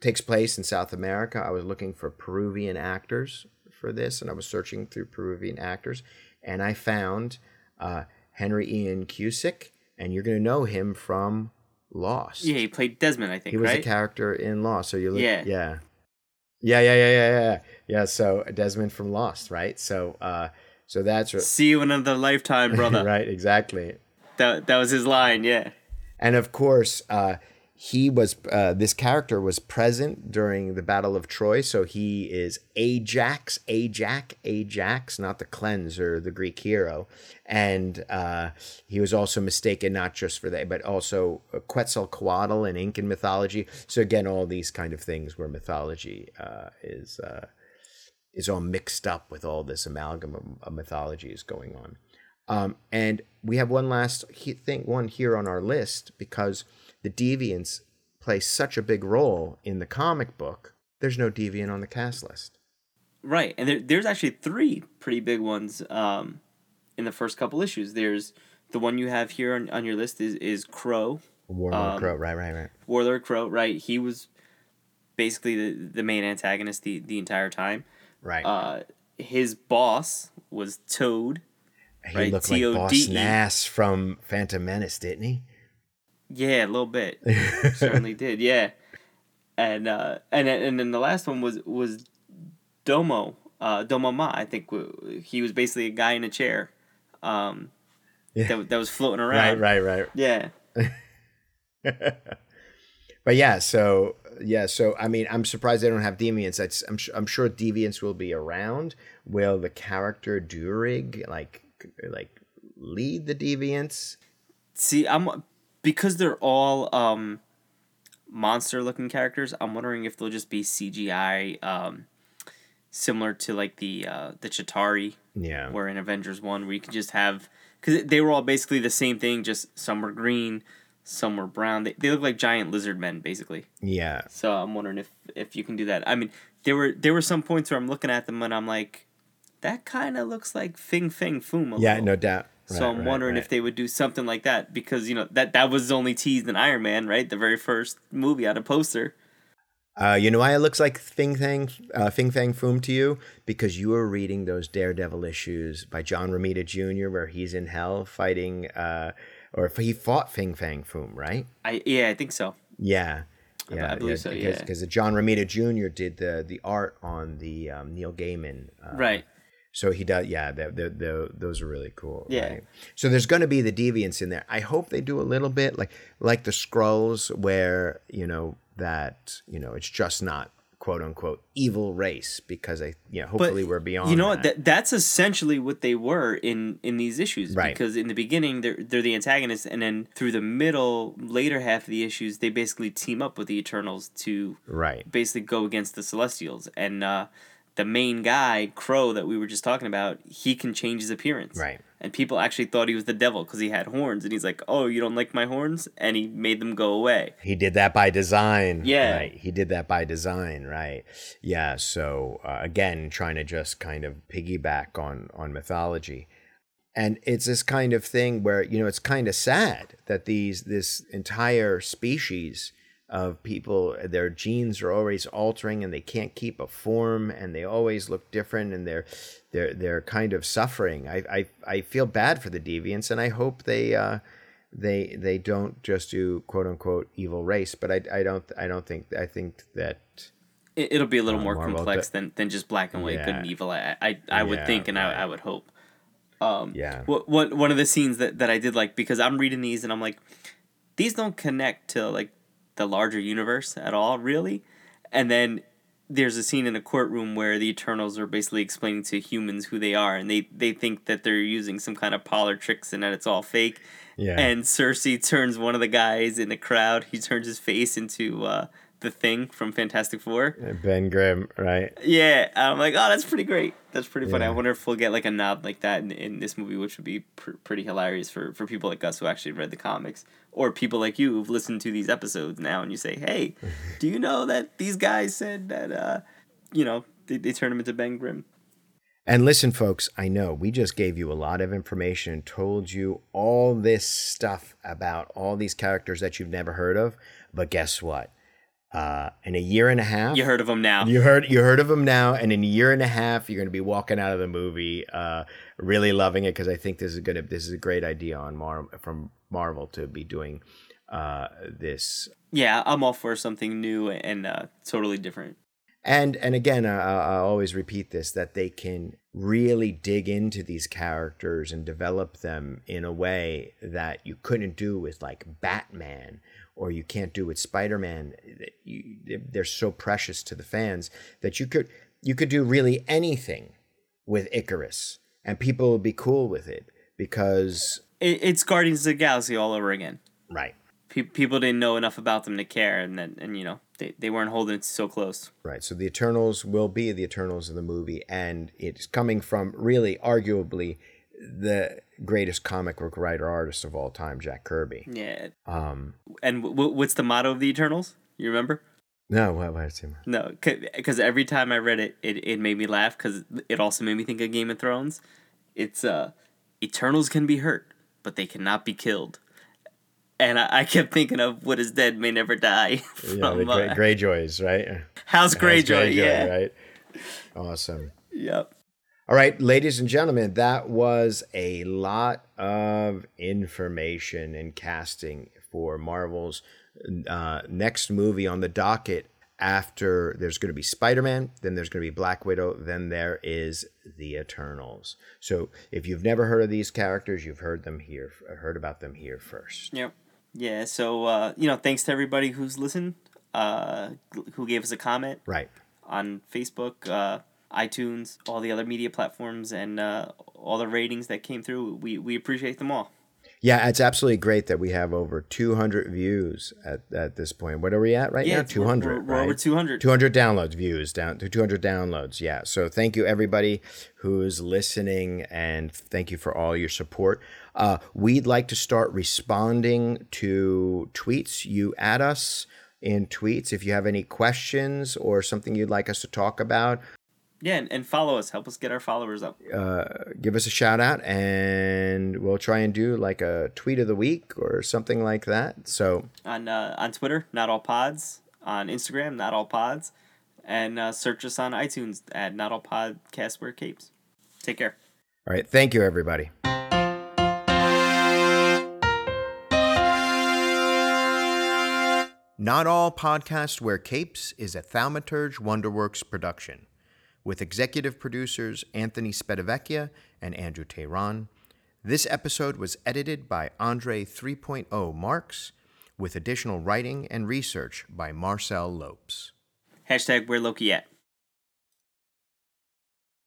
A: takes place in South America, I was looking for Peruvian actors for this, and I was searching through Peruvian actors, and I found uh, Henry Ian Cusick, and you're gonna know him from Lost.
B: Yeah, he played Desmond, I think.
A: he was
B: right.
A: a character in Lost. So you look,
B: Yeah.
A: yeah, yeah, yeah, yeah, yeah, yeah, yeah. So Desmond from Lost, right? So, uh, so that's what,
B: See you in another lifetime, brother.
A: right, exactly.
B: That that was his line. Yeah.
A: And of course, uh, he was uh, this character was present during the Battle of Troy, so he is Ajax, Ajax, Ajax, not the cleanser, the Greek hero, and uh, he was also mistaken not just for that, but also Quetzalcoatl in Incan mythology. So again, all these kind of things where mythology uh, is uh, is all mixed up with all this amalgam of, of mythologies going on. Um, and we have one last thing, one here on our list because the deviants play such a big role in the comic book. There's no deviant on the cast list.
B: Right, and there, there's actually three pretty big ones um, in the first couple issues. There's the one you have here on, on your list is is Kro,
A: Warlord
B: Um,
A: Kro, right, right, right.
B: Warlord Kro. Right, he was basically the, the main antagonist the, the entire time.
A: Right.
B: Uh, his boss was Tode,
A: He
B: right?
A: looked like Boss
B: T-O-D-E.
A: Nass from Phantom Menace, didn't he?
B: Yeah, a little bit. Certainly did. Yeah, and uh, and then- and then the last one was was Domo uh, Domo Ma. I think he was basically a guy in a chair, um,
A: Yeah.
B: that that was floating around.
A: right, right. Right.
B: Yeah.
A: But yeah, so yeah, so I mean, I'm surprised they don't have deviants. That's, I'm I'm sure deviants will be around. Will the character Druig like like lead the deviants?
B: See, I'm because they're all um, monster looking characters. I'm wondering if they'll just be CGI, um, similar to like the uh, the Chitauri
A: Yeah,
B: where in Avengers One, where you could just have because they were all basically the same thing, just some were green, some were brown. They, they look like giant lizard men, basically.
A: yeah,
B: So I'm wondering if if you can do that. I mean, there were there were some points where I'm looking at them and I'm like, that kind of looks like Fing Fang Foom. A
A: yeah,
B: little.
A: no doubt.
B: So
A: Right,
B: I'm
A: right,
B: wondering
A: right.
B: if they would do something like that because you know that that was only teased in Iron Man, right? The very first movie on a poster.
A: Uh, you know why it looks like Fing Fang, uh, Fing Fang Foom to you? Because you were reading those Daredevil issues by John Romita Jr., where he's in hell fighting, uh, or if he fought Fing Fang Foom, right?
B: I yeah, I think so.
A: Yeah. Yeah,
B: I believe so,
A: because,
B: yeah.
A: Because John Romita Jr. did the the art on the um, Neil Gaiman, uh,
B: right.
A: So he does, yeah. The, the, the, those are really cool.
B: Yeah.
A: right? So there's going to be the deviants in there. I hope they do a little bit like like the Skrulls, where you know that you know it's just not quote unquote evil race because I you know hopefully we're beyond.
B: You know what?
A: that.
B: That, that's essentially what they were in in these issues.
A: Right.
B: Because in the beginning they're they're the antagonists, and then through the middle, later half of the issues, they basically team up with the Eternals to
A: right.
B: basically go against the Celestials. And uh, the main guy, Kro, that we were just talking about, he can change his appearance.
A: Right.
B: And people actually thought he was the devil because he had horns, and he's like, "Oh, you don't like my horns?" And he made them go away.
A: He did that by design.
B: Yeah.
A: Right. He did that by design. Right. Yeah. So uh, again, trying to just kind of piggyback on on mythology, and it's this kind of thing where you know it's kind of sad that these this entire species of people their genes are always altering and they can't keep a form and they always look different and they're they're they're kind of suffering i i, I feel bad for the deviants and i hope they uh they they don't just do quote unquote evil race but i i don't i don't think i think that
B: It, it'll be a little
A: Uh,
B: more
A: Marvel,
B: complex than, than just black and white, good and evil. I I, I would
A: Yeah,
B: think, and
A: right.
B: I, I would hope. Um,
A: yeah
B: what what one of the scenes that, that I did like because I'm reading these and I'm like, these don't connect to like the larger universe at all, really. And then there's a scene in a courtroom where the Eternals are basically explaining to humans who they are, and they they think that they're using some kind of parlor tricks and that it's all fake.
A: yeah
B: And Sersi turns one of the guys in the crowd. He turns his face into uh, the Thing from Fantastic Four.
A: ben grimm right
B: Yeah, I'm like, oh, that's pretty great. That's pretty funny. I wonder if we'll get like a nod like that in, in this movie, which would be pr- pretty hilarious for, for people like us who actually read the comics, or people like you who've listened to these episodes now, and you say, hey, do you know that these guys said that, uh, you know, they, they turned him into Ben Grimm?
A: And listen, folks, I know we just gave you a lot of information and told you all this stuff about all these characters that you've never heard of. But guess what? Uh, in a year and a half,
B: You heard of him now.
A: you heard you heard of them now, and in a year and a half, you're going to be walking out of the movie, uh, really loving it because I think this is gonna this is a great idea on Mar- from Marvel to be doing uh, this
B: Yeah, I'm all for something new and uh, totally different.
A: and and again I I always repeat this that they can really dig into these characters and develop them in a way that you couldn't do with like batman or you can't do with spider-man you, they're so precious to the fans that you could you could do really anything with Ikaris and people would be cool with it because
B: It, it's Guardians of the Galaxy all over again.
A: right
B: Pe- people didn't know enough about them to care, and then and you know they, they weren't holding it so close.
A: Right. So the Eternals will be the Eternals of the movie, and it's coming from really, arguably, the greatest comic book writer artist of all time, Jack Kirby.
B: Yeah.
A: Um,
B: And w- w- what's the motto of the Eternals? You remember?
A: no, what was it?
B: No, because every time I read it, it, it made me laugh because it also made me think of Game of Thrones. It's uh, Eternals can be hurt, but they cannot be killed. And I, I kept thinking of what is dead may never die. From,
A: Yeah, the
B: uh,
A: Greyjoys, right?
B: House Greyjoy,
A: Greyjoy,
B: yeah.
A: Right. Awesome.
B: Yep.
A: All right, ladies and gentlemen, that was a lot of information and casting for Marvel's uh, next movie on the docket. After there's going to be Spider Man, then there's going to be Black Widow, then there is the Eternals. So if you've never heard of these characters, you've heard them here, heard about them here first.
B: Yep. Yeah. So uh, you know, thanks to everybody who's listened, uh, who gave us a comment.
A: Right.
B: On Facebook, uh, iTunes, all the other media platforms, and uh, all the ratings that came through. We we appreciate them all.
A: Yeah, it's absolutely great that we have over 200 views at, at this point. What are we at right
B: yeah,
A: now? 200,
B: we're, we're
A: right?
B: over 200.
A: 200 downloads, views, down to 200 downloads. Yeah. So thank you, everybody who's listening, and thank you for all your support. Uh, we'd like to start responding to tweets. You add us in tweets if you have any questions or something you'd like us to talk about.
B: Yeah, and, and follow us. Help us get our followers up.
A: Uh, give us a shout out, and we'll try and do like a tweet of the week or something like that. So
B: on uh, on Twitter, not all pods. On Instagram, not all pods, and uh, search us on iTunes at not all podcast wear capes. Take care.
A: All right, thank you, everybody. Not All Podcasts Wear Capes is a Thaumaturge Wonderworks production with executive producers Anthony Spedavecchia and Andrew Tehran. This episode was edited by Andre 3.0 Marks, with additional writing and research by Marcel Lopes.
B: Hashtag where Loki at.